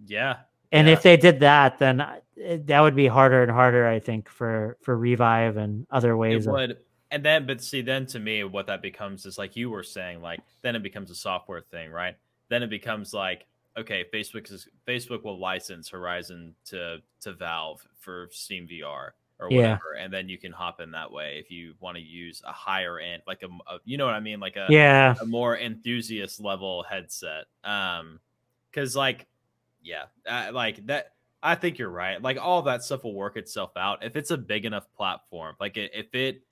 yeah, And Yeah. if they did that, then uh, it, that would be harder and harder, I think, for for Revive and other ways. it of, would. And then, but see, then to me, what that becomes is like you were saying, like then it becomes a software thing, right? Then it becomes like, okay, Facebook is Facebook will license Horizon to to Valve for Steam VR or Yeah. whatever, and then you can hop in that way if you want to use a higher end, like a, a you know what I mean, like a yeah, a more enthusiast level headset. Um, because like, yeah, uh, like that. I think you're right. Like all that stuff will work itself out if it's a big enough platform. Like if it,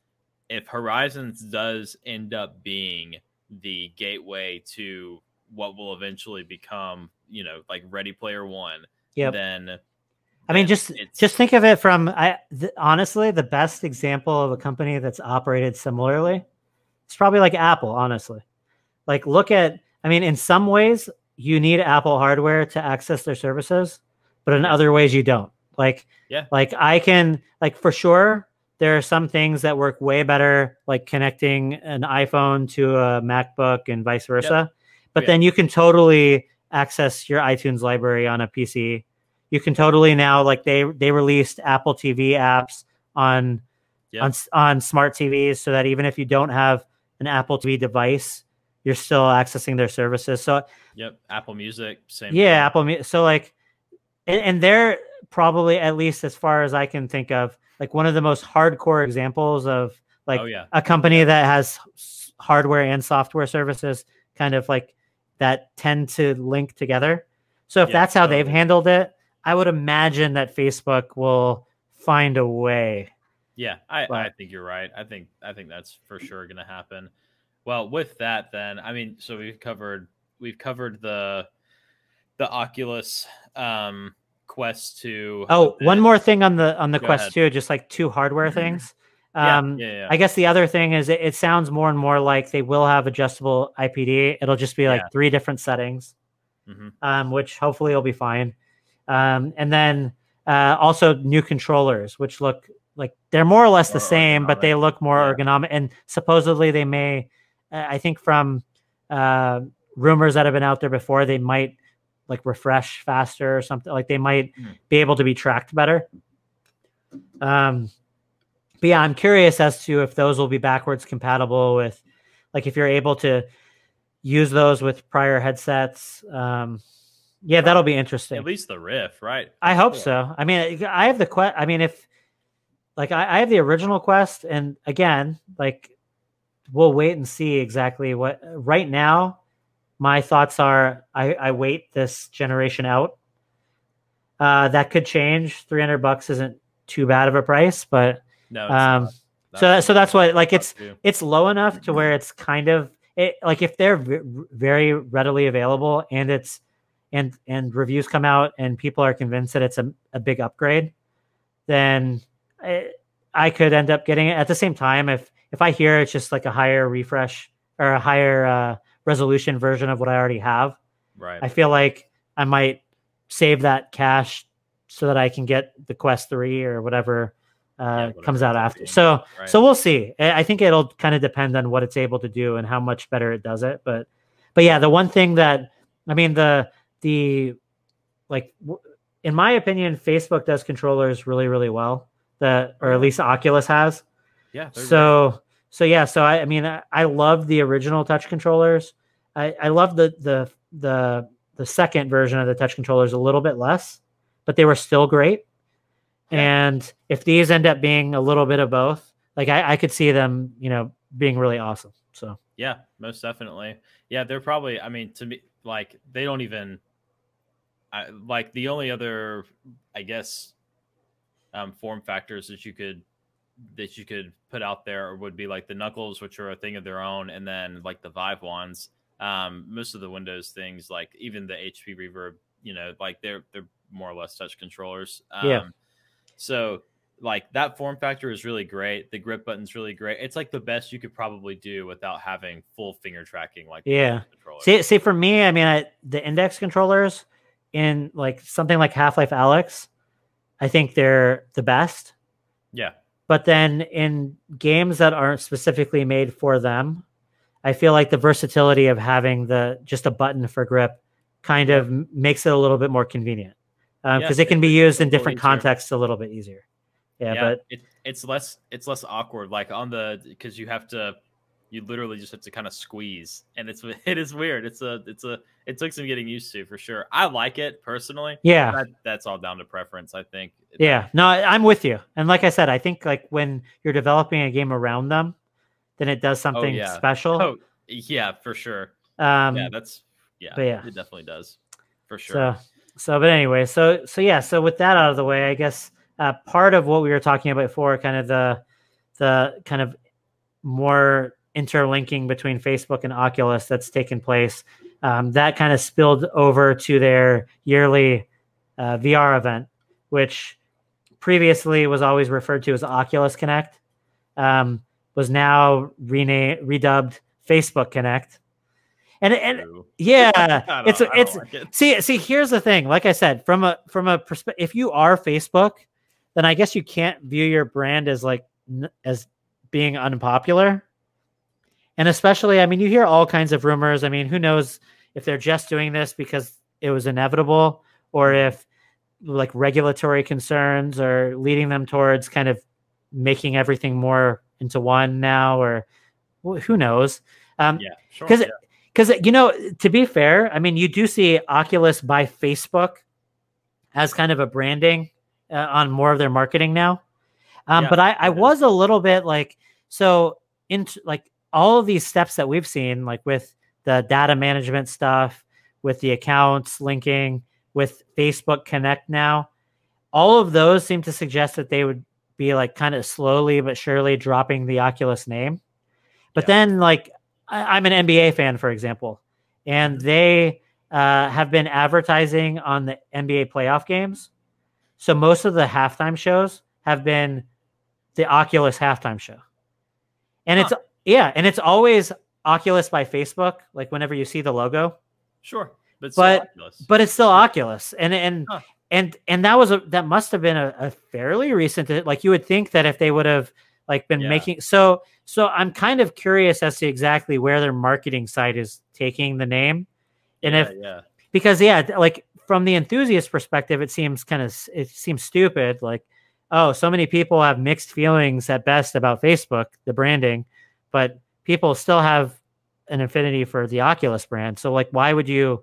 if Horizons does end up being the gateway to what will eventually become, you know, like Ready Player One, Yeah. then I mean, just just think of it from I th- honestly the best example of a company that's operated similarly. It's probably like Apple, honestly. Like look at I mean, in some ways you need Apple hardware to access their services, but in Yeah. other ways you don't. Like Yeah. like I can like for sure there are some things that work way better like connecting an iPhone to a MacBook and vice versa. But Yeah. then you can totally access your iTunes library on a PC you can totally now like they they released Apple TV apps on Yeah. on on smart TVs so that even if you don't have an Apple TV device, you're still accessing their services. So yep, Apple Music, same. yeah, thing. Apple. So like, and, and they're probably at least as far as I can think of, like one of the most hardcore examples of like oh yeah, a company that has hardware and software services kind of like that tend to link together. So if Yeah, that's how they've handled it, I would imagine that Facebook will find a way. Yeah, I, I think you're right. I think I think that's for sure going to happen. Well, with that, then I mean, so we've covered we've covered the the Oculus um, Quest Two. Oh, one more thing on the on the Go Quest ahead. 2, just like two hardware things. Yeah, Um, yeah, yeah. I guess the other thing is it, it sounds more and more like they will have adjustable IPD. It'll just be like Yeah. three different settings. Mhm. um, which hopefully will be fine. Um, and then uh, also new controllers, which look like they're more or less the More same, but they look more Yeah. ergonomic. And supposedly they may, uh, I think from uh, rumors that have been out there before, they might like refresh faster or something. Like they might Hmm. be able to be tracked better. Um, but yeah, I'm curious as to if those will be backwards compatible with, like, if you're able to use those with prior headsets. Um, yeah, that'll be interesting. At least the Rift, right? I hope so. I mean, I have the quest. I mean, if like I, I have the original quest, and again, like we'll wait and see exactly what. Right now, my thoughts are I, I wait this generation out. Uh, that could change. Three hundred bucks isn't too bad of a price, but No. Um, so so that's what like it's it's low enough to where it's kind of it like if they're v- very readily available and it's and and reviews come out and people are convinced that it's a, a big upgrade then I, I could end up getting it at the same time if if i hear it's just like a higher refresh or a higher uh, resolution version of what i already have right. i feel like i might save that cash so that i can get the quest 3 or whatever uh, whatever comes out after so right. so we'll see. I think it'll kind of depend on what it's able to do and how much better it does it. But but yeah, the one thing that I mean the the like w- in my opinion, Facebook does controllers really really well. The or at least Oculus has. yeah. So so yeah, so I, I mean I, I love the original touch controllers. I I love the the the the second version of the touch controllers a little bit less, but they were still great. Yeah. And if these end up being a little bit of both, like I, I could see them, you know, being really awesome. So Yeah, most definitely. Yeah, they're probably. I mean, to me, like they don't even I, like the only other, I guess, um, form factors that you could that you could put out there would be like the knuckles, which are a thing of their own, and then like the Vive ones. Um, most of the Windows things, like even the HP Reverb, you know, like they're they're more or less touch controllers. Um, Yeah. So like that form factor is really great. The grip button's really great. It's like the best you could probably do without having full finger tracking, like Yeah. See, see, for me, I mean, I, the index controllers in like something like Half Life Alyx, I think they're the best. yeah, But then in games that aren't specifically made for them, I feel like the versatility of having the just a button for grip kind of makes it a little bit more convenient because Yeah, it can be used in different contexts a little bit easier. Yeah, but it, it's less it's less awkward. Like on the because you have to you literally just have to kind of squeeze, and it's it is weird. It's a it's a it took some getting used to for sure. I like it personally. yeah, That, that's all down to preference, I think. yeah. No, I'm with you. And like I said, I think like when you're developing a game around them, then it does something yeah. special. Oh yeah, for sure. um, yeah, that's yeah. but yeah. it definitely does for sure. So, so, but anyway, so, so yeah, so with that out of the way, I guess uh, part of what we were talking about before, kind of the, the kind of more interlinking between Facebook and Oculus that's taken place, um, that kind of spilled over to their yearly uh, VR event, which previously was always referred to as Oculus Connect, um, was now renamed, redubbed Facebook Connect. And, and True. yeah, it's it's like it. see see here's the thing like i said from a from a perspective if you are facebook then i guess you can't view your brand as like n- as being unpopular and especially i mean you hear all kinds of rumors i mean who knows if they're just doing this because it was inevitable or if like regulatory concerns are leading them towards kind of making everything more into one now or wh- who knows um, Yeah, sure. yeah. Because you know to be fair i mean you do see oculus by facebook as kind of a branding uh, on more of their marketing now. Um, Yeah, but i i was a little bit like so into like all of these steps that we've seen like with the data management stuff with the accounts linking with facebook connect now all of those seem to suggest that they would be like kind of slowly but surely dropping the oculus name. But Yeah. then like I, I'm an NBA fan, for example, and they uh, have been advertising on the NBA playoff games. So most of the halftime shows have been the Oculus halftime show, and it's yeah, and it's always Oculus by Facebook. Like whenever you see the logo, Sure, but still But- but it's still Oculus, and and Huh. and and that was a that must have been a, a fairly recent. Like you would think that if they would have like been Yeah. making so so I'm kind of curious as to exactly where their marketing side is taking the name, and yeah, if yeah, because yeah, like from the enthusiast perspective, it seems kind of it seems stupid. Like oh, so many people have mixed feelings at best about Facebook, the branding, but people still have an affinity for the Oculus brand. So like, why would you,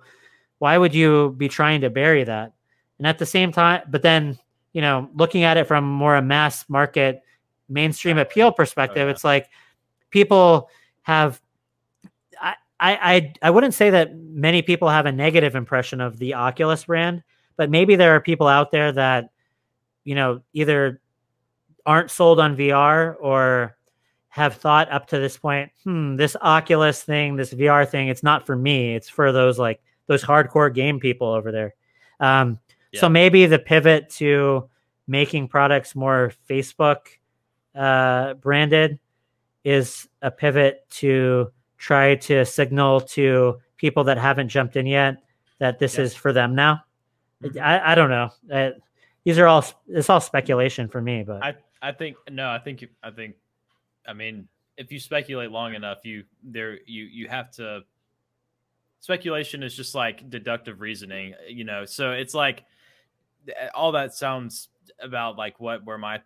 why would you be trying to bury that? And at the same time, but then you know, looking at it from more a mass market, mainstream appeal perspective, yeah. it's like people have. I, I I I wouldn't say that many people have a negative impression of the Oculus brand, but maybe there are people out there that you know either aren't sold on VR or have thought up to this point, hmm, this Oculus thing, this VR thing, it's not for me. It's for those like those hardcore game people over there. Um, So maybe the pivot to making products more Facebook uh, branded is a pivot to try to signal to people that haven't jumped in yet that this Yeah. is for them now. Mhm. I, I don't know. Uh, these are all it's all speculation for me, but I I think no, I think I think I mean if you speculate long enough, you there you you have to speculation is just like deductive reasoning, you know. So it's like all that sounds about like what where my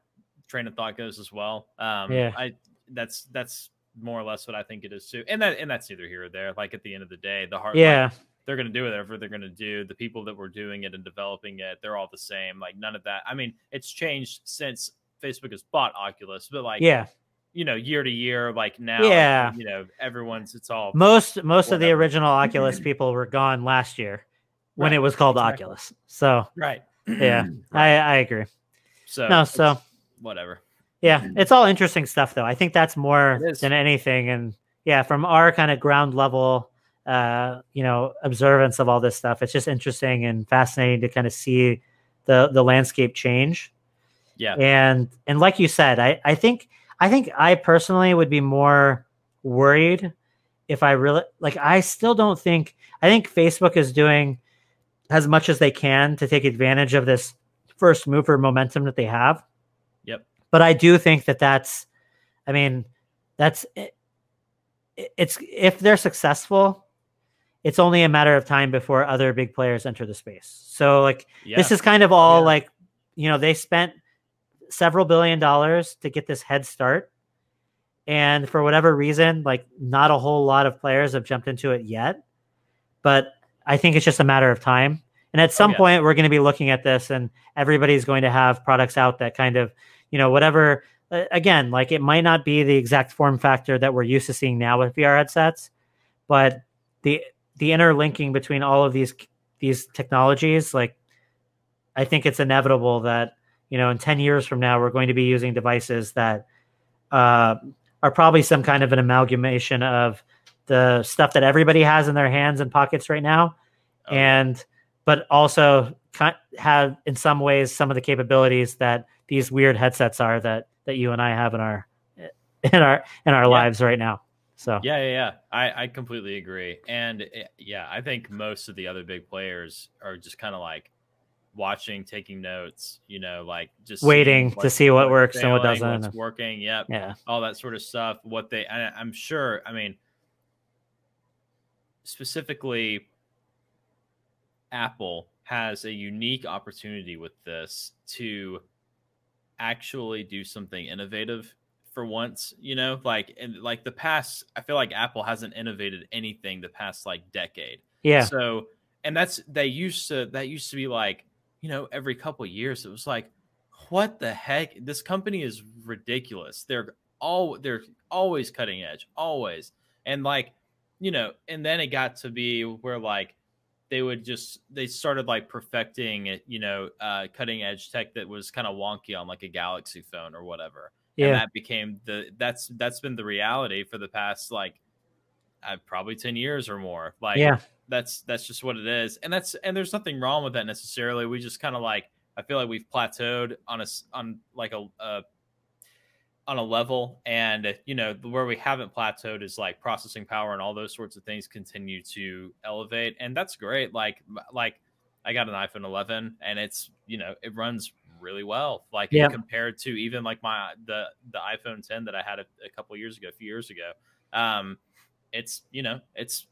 train of thought goes as well. Um Yeah. I that's that's more or less what I think it is too. And that and that's neither here or there. Like at the end of the day, the heart like, yeah, they're going to do whatever they're going to do. The people that were doing it and developing it, they're all the same. Like none of that. I mean, it's changed since Facebook has bought Oculus, but like, yeah. you know, year to year, like now, Yeah. you know, everyone's, it's all, Most most of the original Oculus people were gone last year. when Right, it was called exactly. Oculus. So right. yeah, I, I agree. So No, so whatever. yeah, it's all interesting stuff though. I think that's more than anything. And yeah, from our kind of ground level, uh, you know, observance of all this stuff, it's just interesting and fascinating to kind of see the the landscape change. Yeah. And and like you said, I I think I think I personally would be more worried if I really like I still don't think I think Facebook is doing as much as they can to take advantage of this first mover momentum that they have. But I do think that that's I mean, that's it, it's if they're successful, it's only a matter of time before other big players enter the space. So like Yeah. this is kind of all Yeah. like you know they spent several billion dollars to get this head start and for whatever reason like not a whole lot of players have jumped into it yet but i think it's just a matter of time and at some oh, yeah. point we're going to be looking at this and everybody's going to have products out that kind of you know whatever uh, again like it might not be the exact form factor that we're used to seeing now with vr headsets but the the interlinking between all of these these technologies like i think it's inevitable that you know in 10 years from now we're going to be using devices that uh, are probably some kind of an amalgamation of the stuff that everybody has in their hands and pockets right now Oh, and but also have in some ways some of the capabilities that these weird headsets are that that you and I have in our in our in our Yeah. lives right now so Yeah, yeah, yeah. I, I completely agree. And eh, yeah, I think most of the other big players are just kind of like watching, taking notes, you know, like just Waiting to see what works and what doesn't. What's working. Yep. yeah All that sort of stuff. What they, I, I'm sure, I mean, specifically, Apple has a unique opportunity with this to actually do something innovative for once you know? Like and like the past i feel like apple hasn't innovated anything the past like decade. Yeah. So and that's they used to that used to be like you know every couple of years it was like what the heck? This company is ridiculous. They're all they're always cutting edge always. And like you know and then it got to be where like they would just they started like perfecting you know uh cutting edge tech that was kind of wonky on like a galaxy phone or whatever. And yeah. that became the that's that's been the reality for the past like uh, probably 10 years or more. Like yeah. that's that's just what it is. And that's and there's nothing wrong with that necessarily. We just kind of like i feel like we've plateaued on a on like a, a on a level and you know where we haven't plateaued is like processing power and all those sorts of things continue to elevate and that's great like like i got an iphone 11 and it's you know it runs really well like Yeah. compared to even like my the the iphone 10 that i had a, a couple years ago a few years ago um it's you know it's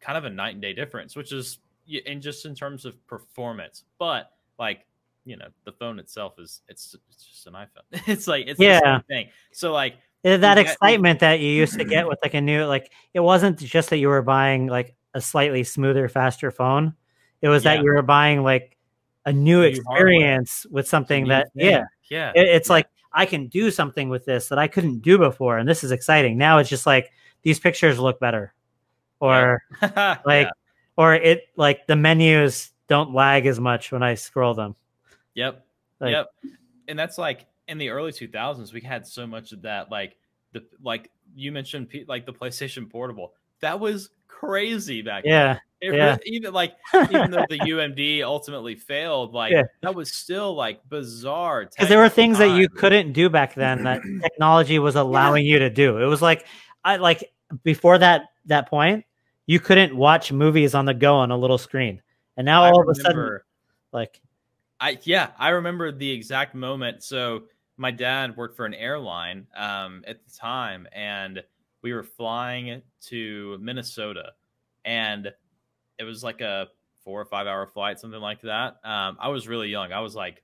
kind of a night and day difference which is in just in terms of performance but like you know the phone itself is it's it's just an iphone. It's like it's the Yeah. same thing. So like that got- excitement that you used to get with like a new like it wasn't just that you were buying like a slightly smoother faster phone. It was Yeah. that you were buying like a new New experience with something that thing. yeah. Yeah. It- it's Yeah. like i can do something with this that i couldn't do before and this is exciting. Now it's just like these pictures look better. Or like like or it like the menus don't lag as much when i scroll them Yep. Like- yep. And that's like in the early 2000s, we had so much of that. Like the like you mentioned, P- like the PlayStation Portable. That was crazy back then. yeah It yeah. really- even like even though the UMD ultimately failed, like Yeah. that was still like bizarre. because there were tech at the things that you couldn't do back then that technology was allowing you to do it was like i like before that that point you couldn't watch movies on the go on a little screen and now I all of a sudden like I yeah, I remember the exact moment. So my dad worked for an airline um, at the time, and we were flying to Minnesota, and it was like a four or five hour flight, something like that. Um, I was really young. I was like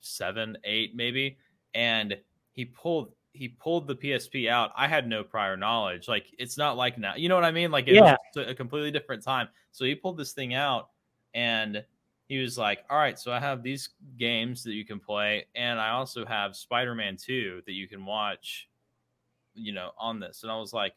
seven, eight, maybe, and he pulled he pulled the PSP out. I had no prior knowledge. Like it's not like now. You know what I mean? Like it Yeah. was a completely different time. So he pulled this thing out and he was like, "All right, so I have these games that you can play, and I also have Spider-Man 2 that you can watch, you know, on this." And I was like,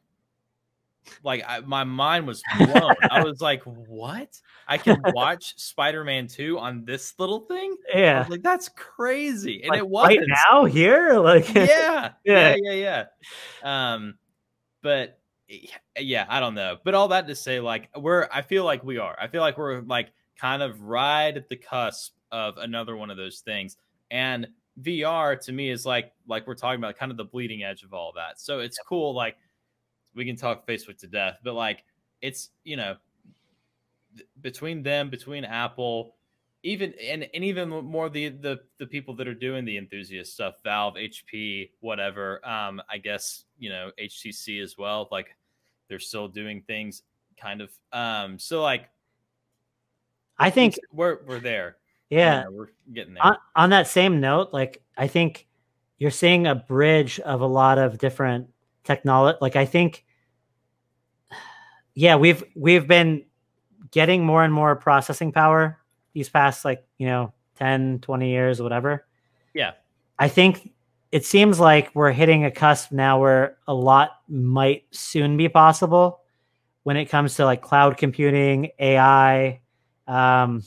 like I, my mind was blown. I was like, "What? I can watch Spider-Man 2 on this little thing?" Yeah. like, "That's crazy." And like, it was right now here like yeah, yeah, yeah, yeah. Um, but yeah, I don't know. But all that to say, like, we're I feel like we are. I feel like we're like kind of right at the cusp of another one of those things. And VR to me is like like we're talking about kind of the bleeding edge of all that. So it's cool. Like we can talk Facebook to death, but like it's you know th- between them, between Apple, even and, and even more the the the people that are doing the enthusiast stuff, Valve, HP, whatever. Um, I guess you know HTC as well. Like they're still doing things, kind of. Um, so like I think we're we're there. Yeah, know, we're getting there. on, on that same note, like I think you're seeing a bridge of a lot of different technology. Like I think, yeah, we've we've been getting more and more processing power these past like you know 10 20 years whatever yeah, i think it seems like we're hitting a cusp now where a lot might soon be possible when it comes to like cloud computing ai um,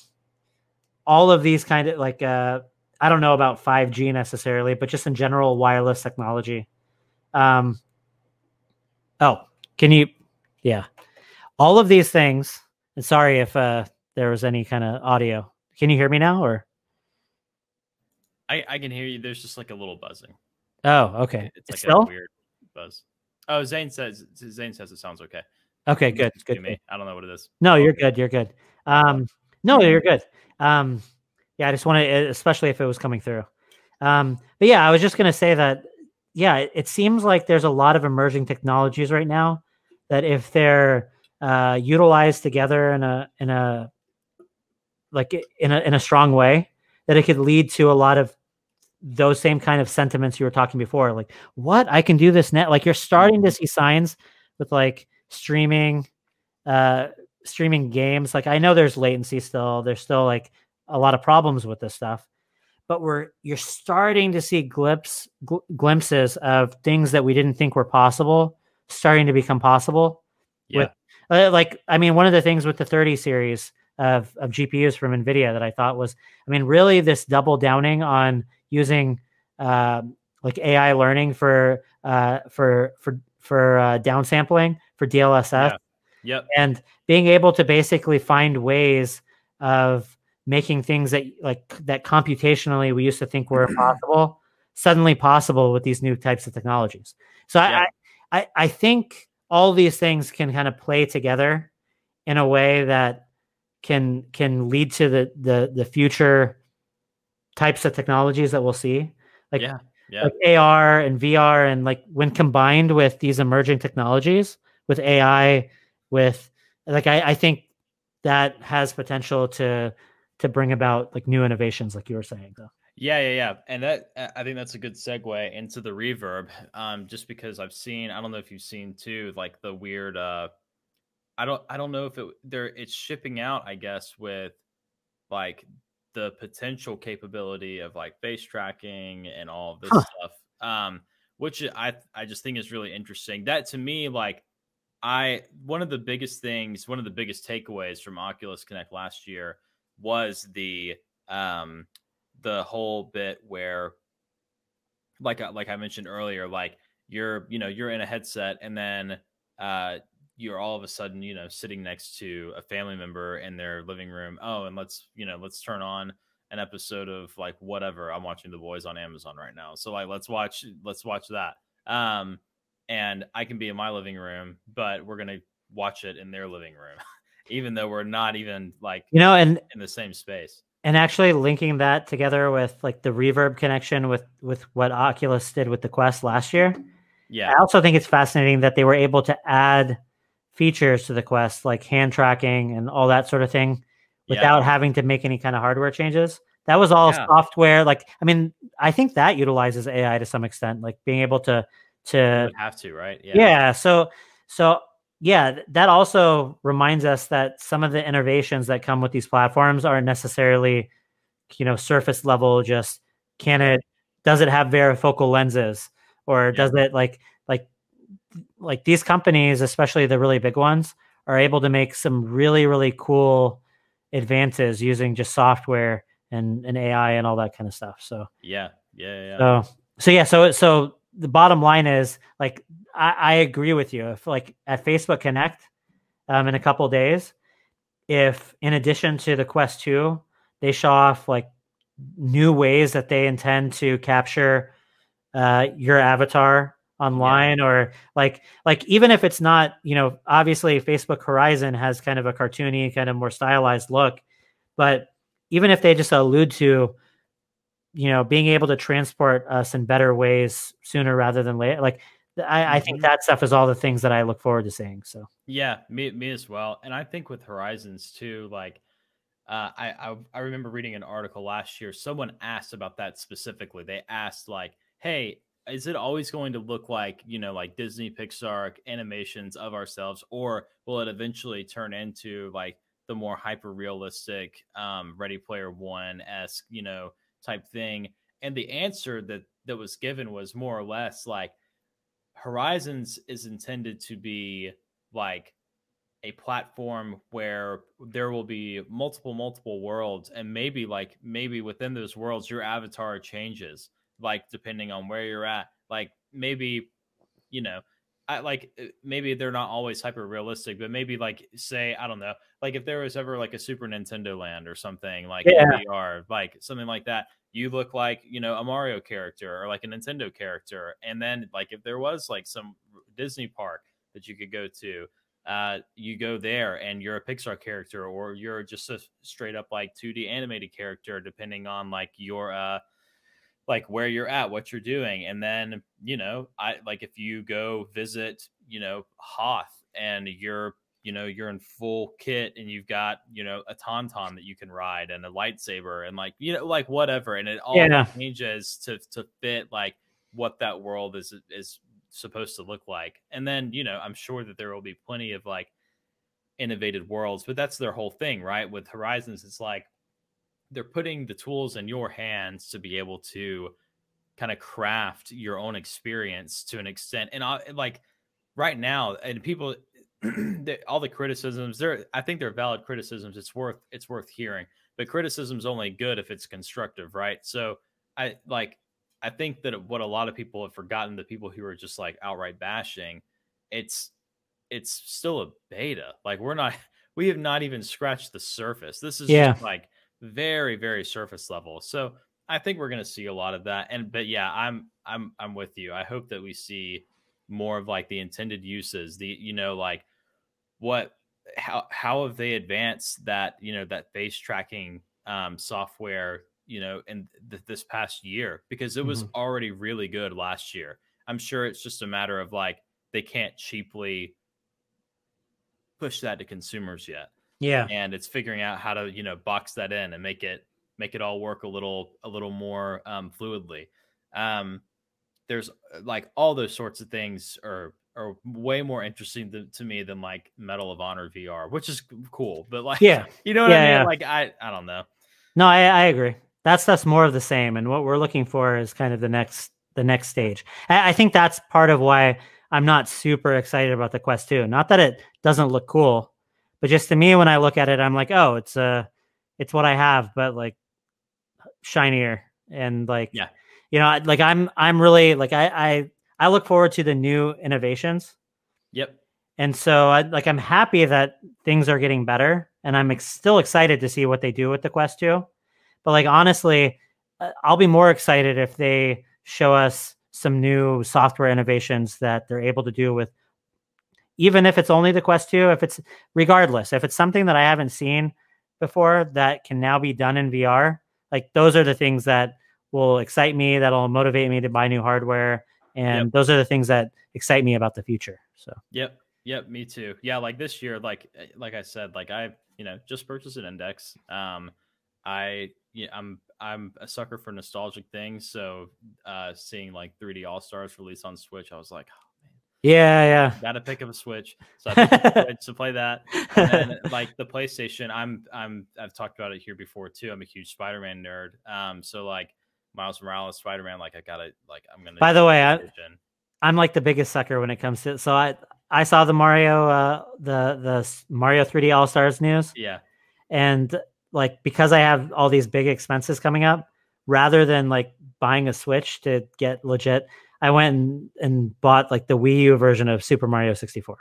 all of these kind of like uh, i don't know about 5g necessarily but just in general wireless technology um, oh can you yeah all of these things and sorry if uh, there was any kind of audio can you hear me now or I I can hear you. There's just like a little buzzing. oh okay It's like still a weird buzz. Oh, Zane says Zane says it sounds okay. okay good good me. I don't know what it is. No, you're good. You're good. Um, no, you're good. Um, yeah, I just want to, especially if it was coming through. Um, but yeah, I was just going to say that, yeah, it, it seems like there's a lot of emerging technologies right now that if they're uh, utilized together in a in a like in a in a strong way, that it could lead to a lot of those same kind of sentiments you were talking before. Like, what I can do this net. Like you're starting to see signs with like streaming, uh, streaming games. Like I know there's latency still. There's still like a lot of problems with this stuff, but we're you're starting to see glimpse gl- glimpses of things that we didn't think were possible starting to become possible. Yeah. With, uh, like I mean, one of the things with the 30 series of of GPUs from Nvidia that I thought was, I mean, really this double downing on using um, like AI learning for uh, for for for uh, downsampling for DLSS Yeah. Yep. and being able to basically find ways of making things that like that computationally we used to think were impossible suddenly possible with these new types of technologies so. I, I i think all these things can kind of play together in a way that can can lead to the the the future types of technologies that we'll see like yeah. Yeah. like AR and VR and like when combined with these emerging technologies with AI with like I, I think that has potential to to bring about like new innovations like you were saying though. Yeah, yeah, yeah. And that uh, I think that's a good segue into the reverb. Um, just because I've seen, I don't know if you've seen too, like the weird uh I don't I don't know if it there it's shipping out, I guess, with like the potential capability of like face tracking and all this Huh. stuff. Um, which I I just think is really interesting. That to me, like I one of the biggest things, one of the biggest takeaways from Oculus Connect last year was the um the whole bit where like like I mentioned earlier, like you're you know you're in a headset and then uh you're all of a sudden you know sitting next to a family member in their living room. Oh, and let's you know let's turn on an episode of like whatever I'm watching The Boys on Amazon right now. So like let's watch let's watch that. Um, and I can be in my living room, but we're gonna watch it in their living room, even though we're not even like You know, and in the same space. and actually linking that together with like the reverb connection with with what Oculus did with the Quest last year. Yeah, I also think it's fascinating that they were able to add features to the Quest like hand tracking and all that sort of thing yeah, without having to make any kind of hardware changes. That was all Yeah. software. Like, I mean, I think that utilizes AI to some extent, like being able to to have to, right? yeah. yeah. So so yeah, that also reminds us that some of the innovations that come with these platforms aren't necessarily, you know, surface level. Just can it does it have varifocal lenses or Yeah. does it like like like these companies, especially the really big ones, are able to make some really really cool advances using just software and, and AI and all that kind of stuff. So yeah, yeah, yeah. So so yeah, so so the bottom line is like I, I agree with you. If like at Facebook Connect, um, in a couple days, if in addition to the Quest Two, they show off like new ways that they intend to capture uh, your avatar online yeah. or like like even if it's not you know obviously facebook horizon has kind of a cartoony kind of more stylized look but even if they just allude to you know being able to transport us in better ways sooner rather than later like I, I think mm-hmm. that stuff is all the things that i look forward to seeing so yeah me, me as well and i think with horizons too like uh, I, I I remember reading an article last year. Someone asked about that specifically. They asked like, "Hey, is it always going to look like you know like disney pixar animations of ourselves or will it eventually turn into like the more hyper realistic um ready player one esque you know type thing and the answer that that was given was more or less like horizons is intended to be like a platform where there will be multiple multiple worlds and maybe like maybe within those worlds your avatar changes like depending on where you're at. Like maybe, you know, I like uh, maybe they're not always hyper realistic, but maybe like say I don't know, like if there was ever like a Super Nintendo Land or something like yeah. VR, like something like that, you look like you know a Mario character or like a Nintendo character, and then like if there was like some Disney park that you could go to, uh, you go there and you're a Pixar character or you're just a straight up like 2D animated character, depending on like your uh like where you're at, what you're doing. And then, you know, I like if you go visit, you know, Hoth and you're, you know, you're in full kit and you've got, you know, a tauntaun that you can ride and a lightsaber and like, you know, like whatever. And it all yeah. changes to to fit like what that world is is supposed to look like. And then, you know, I'm sure that there will be plenty of like innovated worlds, but that's their whole thing, right? With Horizons, it's like they're putting the tools in your hands to be able to kind of craft your own experience to an extent and I, like right now and people all the criticisms there i think they're valid criticisms it's worth it's worth hearing but criticism's only good if it's constructive right so i like i think that what a lot of people have forgotten the people who are just like outright bashing it's it's still a beta like we're not we have not even scratched the surface this is yeah. just like very very surface level. So I think we're going to see a lot of that. And but yeah, I'm I'm I'm with you. I hope that we see more of like the intended uses. The you know like what how how have they advanced that you know that face tracking um, software you know in th- this past year because it was mm-hmm. already really good last year. I'm sure it's just a matter of like they can't cheaply push that to consumers yet. Yeah. And it's figuring out how to, you know, box that in and make it make it all work a little a little more um fluidly. Um there's uh, like all those sorts of things are are way more interesting to, to me than like Medal of Honor VR, which is cool. But like, yeah, you know what yeah, I mean? Yeah. Like, I I don't know. No, I, I agree. That's that's more of the same, and what we're looking for is kind of the next the next stage. I, I think that's part of why I'm not super excited about the Quest 2. Not that it doesn't look cool, but just to me, when I look at it, I'm like, oh, it's uh it's what I have, but like shinier and like yeah, you know, like I'm I'm really like I I I look forward to the new innovations. Yep. And so I like I'm happy that things are getting better, and I'm ex- still excited to see what they do with the Quest 2. But like honestly, uh, I'll be more excited if they show us some new software innovations that they're able to do with even if it's only the Quest 2, if it's regardless, if it's something that I haven't seen before that can now be done in VR, like those are the things that will excite me, that'll motivate me to buy new hardware. And yep. those are the things that excite me about the future. So, yep. Yep. Me too. Yeah. Like this year, like, eh, like I said, like I, you know, just purchased an index. Um, I, yeah, I'm, I'm a sucker for nostalgic things. So, uh, seeing like 3D All Stars release on Switch, I was like, yeah, yeah. Got to pick up a Switch, so I to play that. And then, like the PlayStation, I'm I'm I've talked about it here before too. I'm a huge Spider-Man nerd. Um, so like Miles Morales, Spider-Man, like I gotta like I'm gonna. By the way, I, I'm like the biggest sucker when it comes to so I I saw the Mario uh the the Mario 3D All Stars news Yeah. and like because I have all these big expenses coming up, rather than like buying a Switch to get legit, I went and, and bought like the Wii U version of Super Mario 64.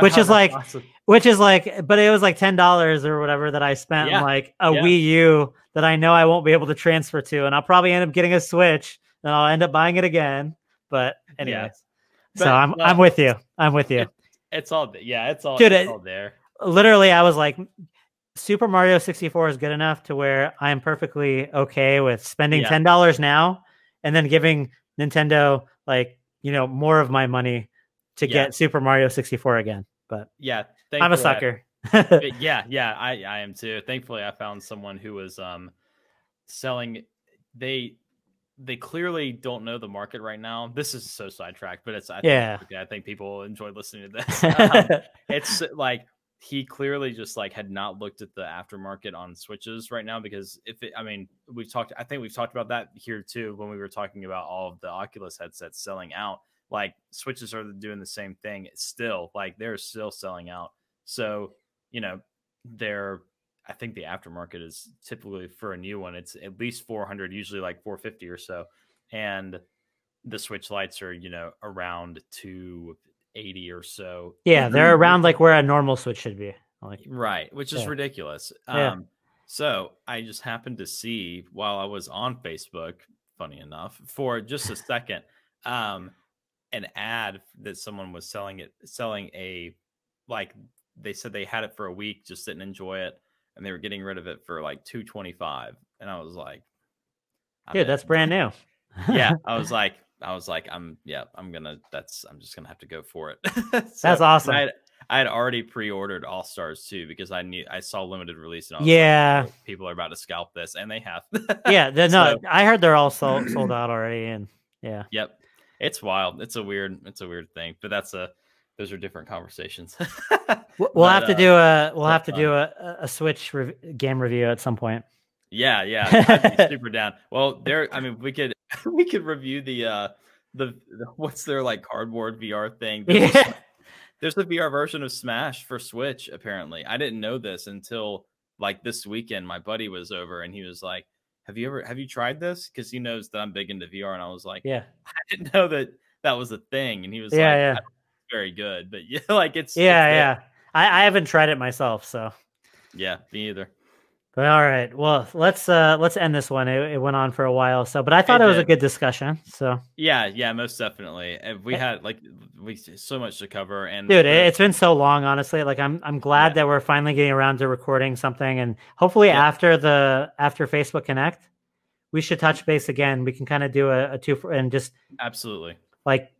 Which is like- awesome. Which is like, but it was like ten dollars or whatever that I spent Yeah, on like a yeah. Wii U that I know I won't be able to transfer to, and I'll probably end up getting a Switch, and I'll end up buying it again. But anyways, so But, I'm well, I'm with you. I'm with you. It's all yeah, it's all, Dude, it's it- all there. literally I was like Super Mario 64 is good enough to where I'm perfectly okay with spending Yeah. ten dollars now and then giving Nintendo like you know more of my money to Yeah. get Super Mario 64 again. But Yeah. I'm a I- sucker. Yeah, yeah, I, I am too. Thankfully, I found someone who was um selling. They they clearly don't know the market right now. This is so sidetracked, but it's I think, Yeah. I think people enjoy listening to this. Um, it's like he clearly just like had not looked at the aftermarket on switches right now because if it, I mean we've talked I think we've talked about that here too when we were talking about all of the Oculus headsets selling out. Like switches are doing the same thing still like they're still selling out. So you know they're I think the aftermarket is typically for a new one it's at least 400 usually like 450 or so. And the switch lights are you know around 280 or so yeah, they're around like where a normal Switch should be. Like right which is Yeah. ridiculous Yeah. um so i just happened to see while i was on facebook funny enough for just a second um an ad that someone was selling it selling a like they said they had it for a week just didn't enjoy it and they were getting rid of it for like 225 and i was like I'm dude, that's brand new. yeah i was like i was like i'm yeah i'm gonna that's i'm just gonna have to go for it So, That's awesome. I had, I had already pre-ordered all stars too because i knew i saw limited release and Yeah. like, "Oh, people are about to scalp this and they have yeah, the, no, So- I heard they're all sold sold out already, and yeah, yep it's wild it's a weird it's a weird thing but that's a those are different conversations we'll, But, have to uh, do a we'll have to fun. do a, a- Switch rev- game review at some point. Yeah, yeah, super down. Well, there. I mean, we could we could review the uh the, the what's their like cardboard VR thing. There's, a, Yeah. there's a VR version of Smash for Switch. Apparently, I didn't know this until like this weekend. My buddy was over and he was like, "Have you ever have you tried this?" Because he knows that I'm big into VR, and I was like, Yeah, "I didn't know that that was a thing." And he was yeah, like, yeah, "I don't think it's "Very good, but yeah, like it's it's yeah, there." yeah. I, I haven't tried it myself, so. yeah, me either." All right, well, let's uh let's end this one. It, it went on for a while, so but I thought It it was a good discussion. So, Yeah, yeah, most definitely. We had like we so much to cover, and dude, it's been so long. Honestly, like I'm I'm glad Yeah. that we're finally getting around to recording something, and hopefully Yeah. after the after Facebook Connect, we should touch base again. We can kind of do a, a two for, and just absolutely. like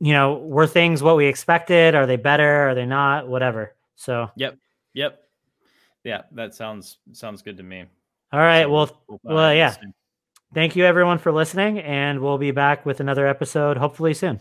you know were things what we expected? Are they better? Are they not? Whatever. So, Yep. Yep. Yeah, that sounds sounds good to me. all right, So well, we'll well, uh, find yeah. thank you everyone for listening, and we'll be back with another episode hopefully soon.